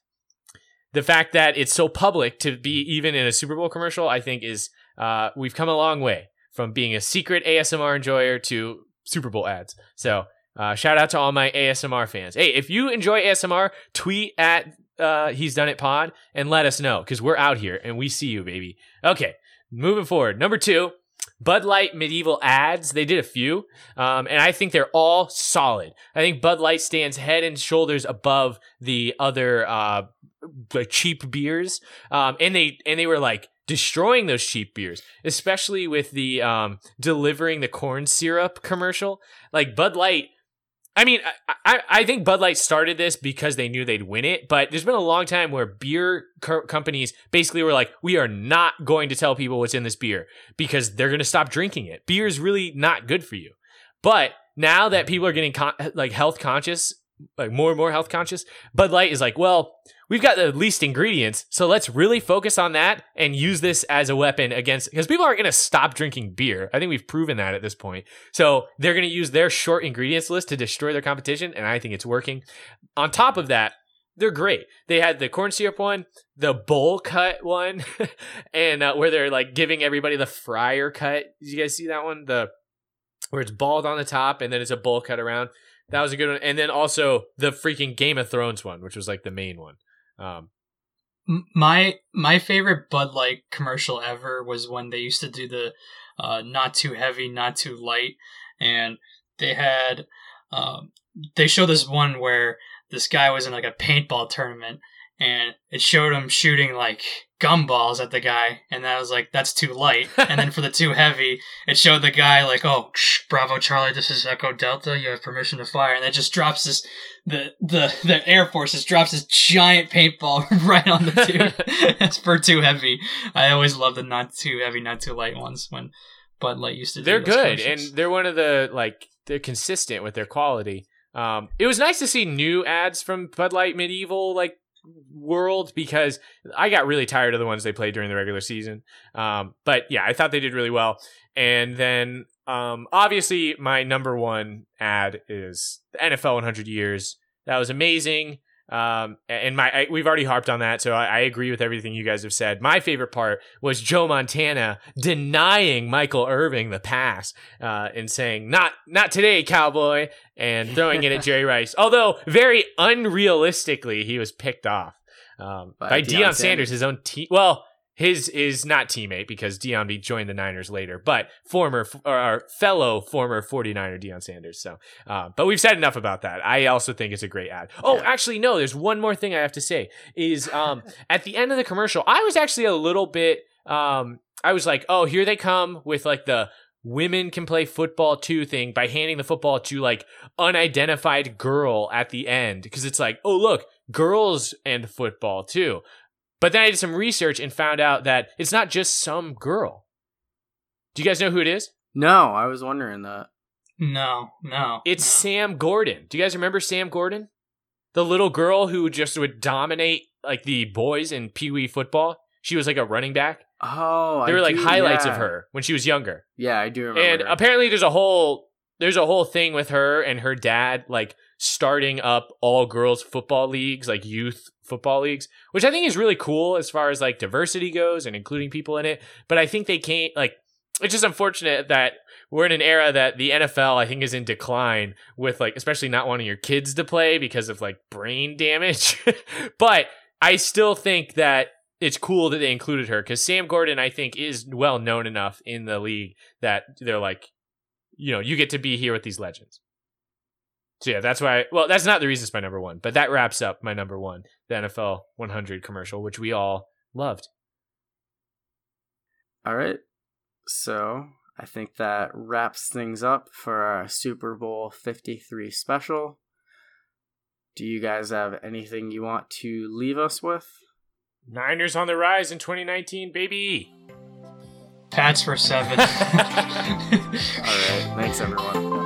the fact that it's so public to be even in a Super Bowl commercial, I think, is uh, we've come a long way from being a secret ASMR enjoyer to Super Bowl ads. So. Uh, shout out to all my ASMR fans. Hey, if you enjoy ASMR, tweet at uh, He's Done It Pod and let us know because we're out here and we see you, baby. Okay, moving forward. Number two, Bud Light medieval ads. They did a few, um, and I think they're all solid. I think Bud Light stands head and shoulders above the other uh, like cheap beers, um, and they and they were like destroying those cheap beers, especially with the um, delivering the corn syrup commercial. Like Bud Light I mean, I, I, I think Bud Light started this because they knew they'd win it, but there's been a long time where beer co- companies basically were like, we are not going to tell people what's in this beer because they're going to stop drinking it. Beer is really not good for you. But now that people are getting con- like health conscious like more and more health conscious. Bud Light is like, well, we've got the least ingredients, so let's really focus on that and use this as a weapon against because people aren't going to stop drinking beer. I think we've proven that at this point. So they're going to use their short ingredients list to destroy their competition, and I think it's working. On top of that, they're great. They had the corn syrup one, the bowl cut one, [LAUGHS] and uh, where they're like giving everybody the friar cut. Did you guys see that one? The where it's bald on the top and then it's a bowl cut around. That was a good one. And then also the freaking Game of Thrones one, which was like the main one. Um, my my favorite Bud Light commercial ever was when they used to do the uh, not too heavy, not too light, and they had um, they show this one where this guy was in like a paintball tournament and it showed him shooting like gumballs at the guy and that was like that's too light. [LAUGHS] And then for the too heavy it showed the guy like oh bravo charlie this is echo delta you have permission to fire. And it just drops this the the the air force just drops this giant paintball [LAUGHS] right on the dude. [LAUGHS] It's for too heavy. I always love the not too heavy not too light ones when bud light used to do it. they're good and they're one of the like they're consistent with their quality. Um, it was nice to see new ads from Bud Light Medieval like world because I got really tired of the ones they played during the regular season. Um, but yeah, I thought they did really well. And then um, obviously my number one ad is the NFL 100 years. That was amazing. Um, and my I, we've already harped on that, so I, I, agree with everything you guys have said. My favorite part was Joe Montana denying Michael Irvin the pass uh, and saying "not not today, cowboy," and throwing it at Jerry Rice. Although very unrealistically, he was picked off um, by, by Deion, Deion Sanders, Sanders, his own team. Well, his is not teammate because Deion joined the Niners later, but former or fellow former 49er Deion Sanders. So, uh, but we've said enough about that. I also think it's a great ad. Oh, actually, no, there's one more thing I have to say is um, [LAUGHS] at the end of the commercial, I was actually a little bit, um, I was like, oh, here they come with like the women can play football too thing by handing the football to like unidentified girl at the end because it's like, oh, look, girls and football too. But then I did some research and found out that it's not just some girl. Do you guys know who it is? No, I was wondering that. No, no. It's no. Sam Gordon. Do you guys remember Sam Gordon? The little girl who just would dominate like the boys in Pee Wee football. She was like a running back. Oh, there were like do, highlights yeah. of her when she was younger. Yeah, I do remember. And her. apparently, there's a whole there's a whole thing with her and her dad like starting up all girls football leagues, like youth football leagues, which I think is really cool as far as like diversity goes and including people in it. But I think they can't like it's just unfortunate that we're in an era that the NFL I think is in decline with like especially not wanting your kids to play because of like brain damage. [LAUGHS] but I still think that it's cool that they included her because Sam Gordon I think is well known enough in the league that they're like, you know, you get to be here with these legends. So yeah, that's why. Well, that's not the reason it's my number one, but that wraps up my number one, the NFL 100 commercial, which we all loved. All right, so I think that wraps things up for our Super Bowl 53 special. Do you guys have anything you want to leave us with? Niners on the rise in 2019, baby. Pats for seven. [LAUGHS] All right, thanks everyone.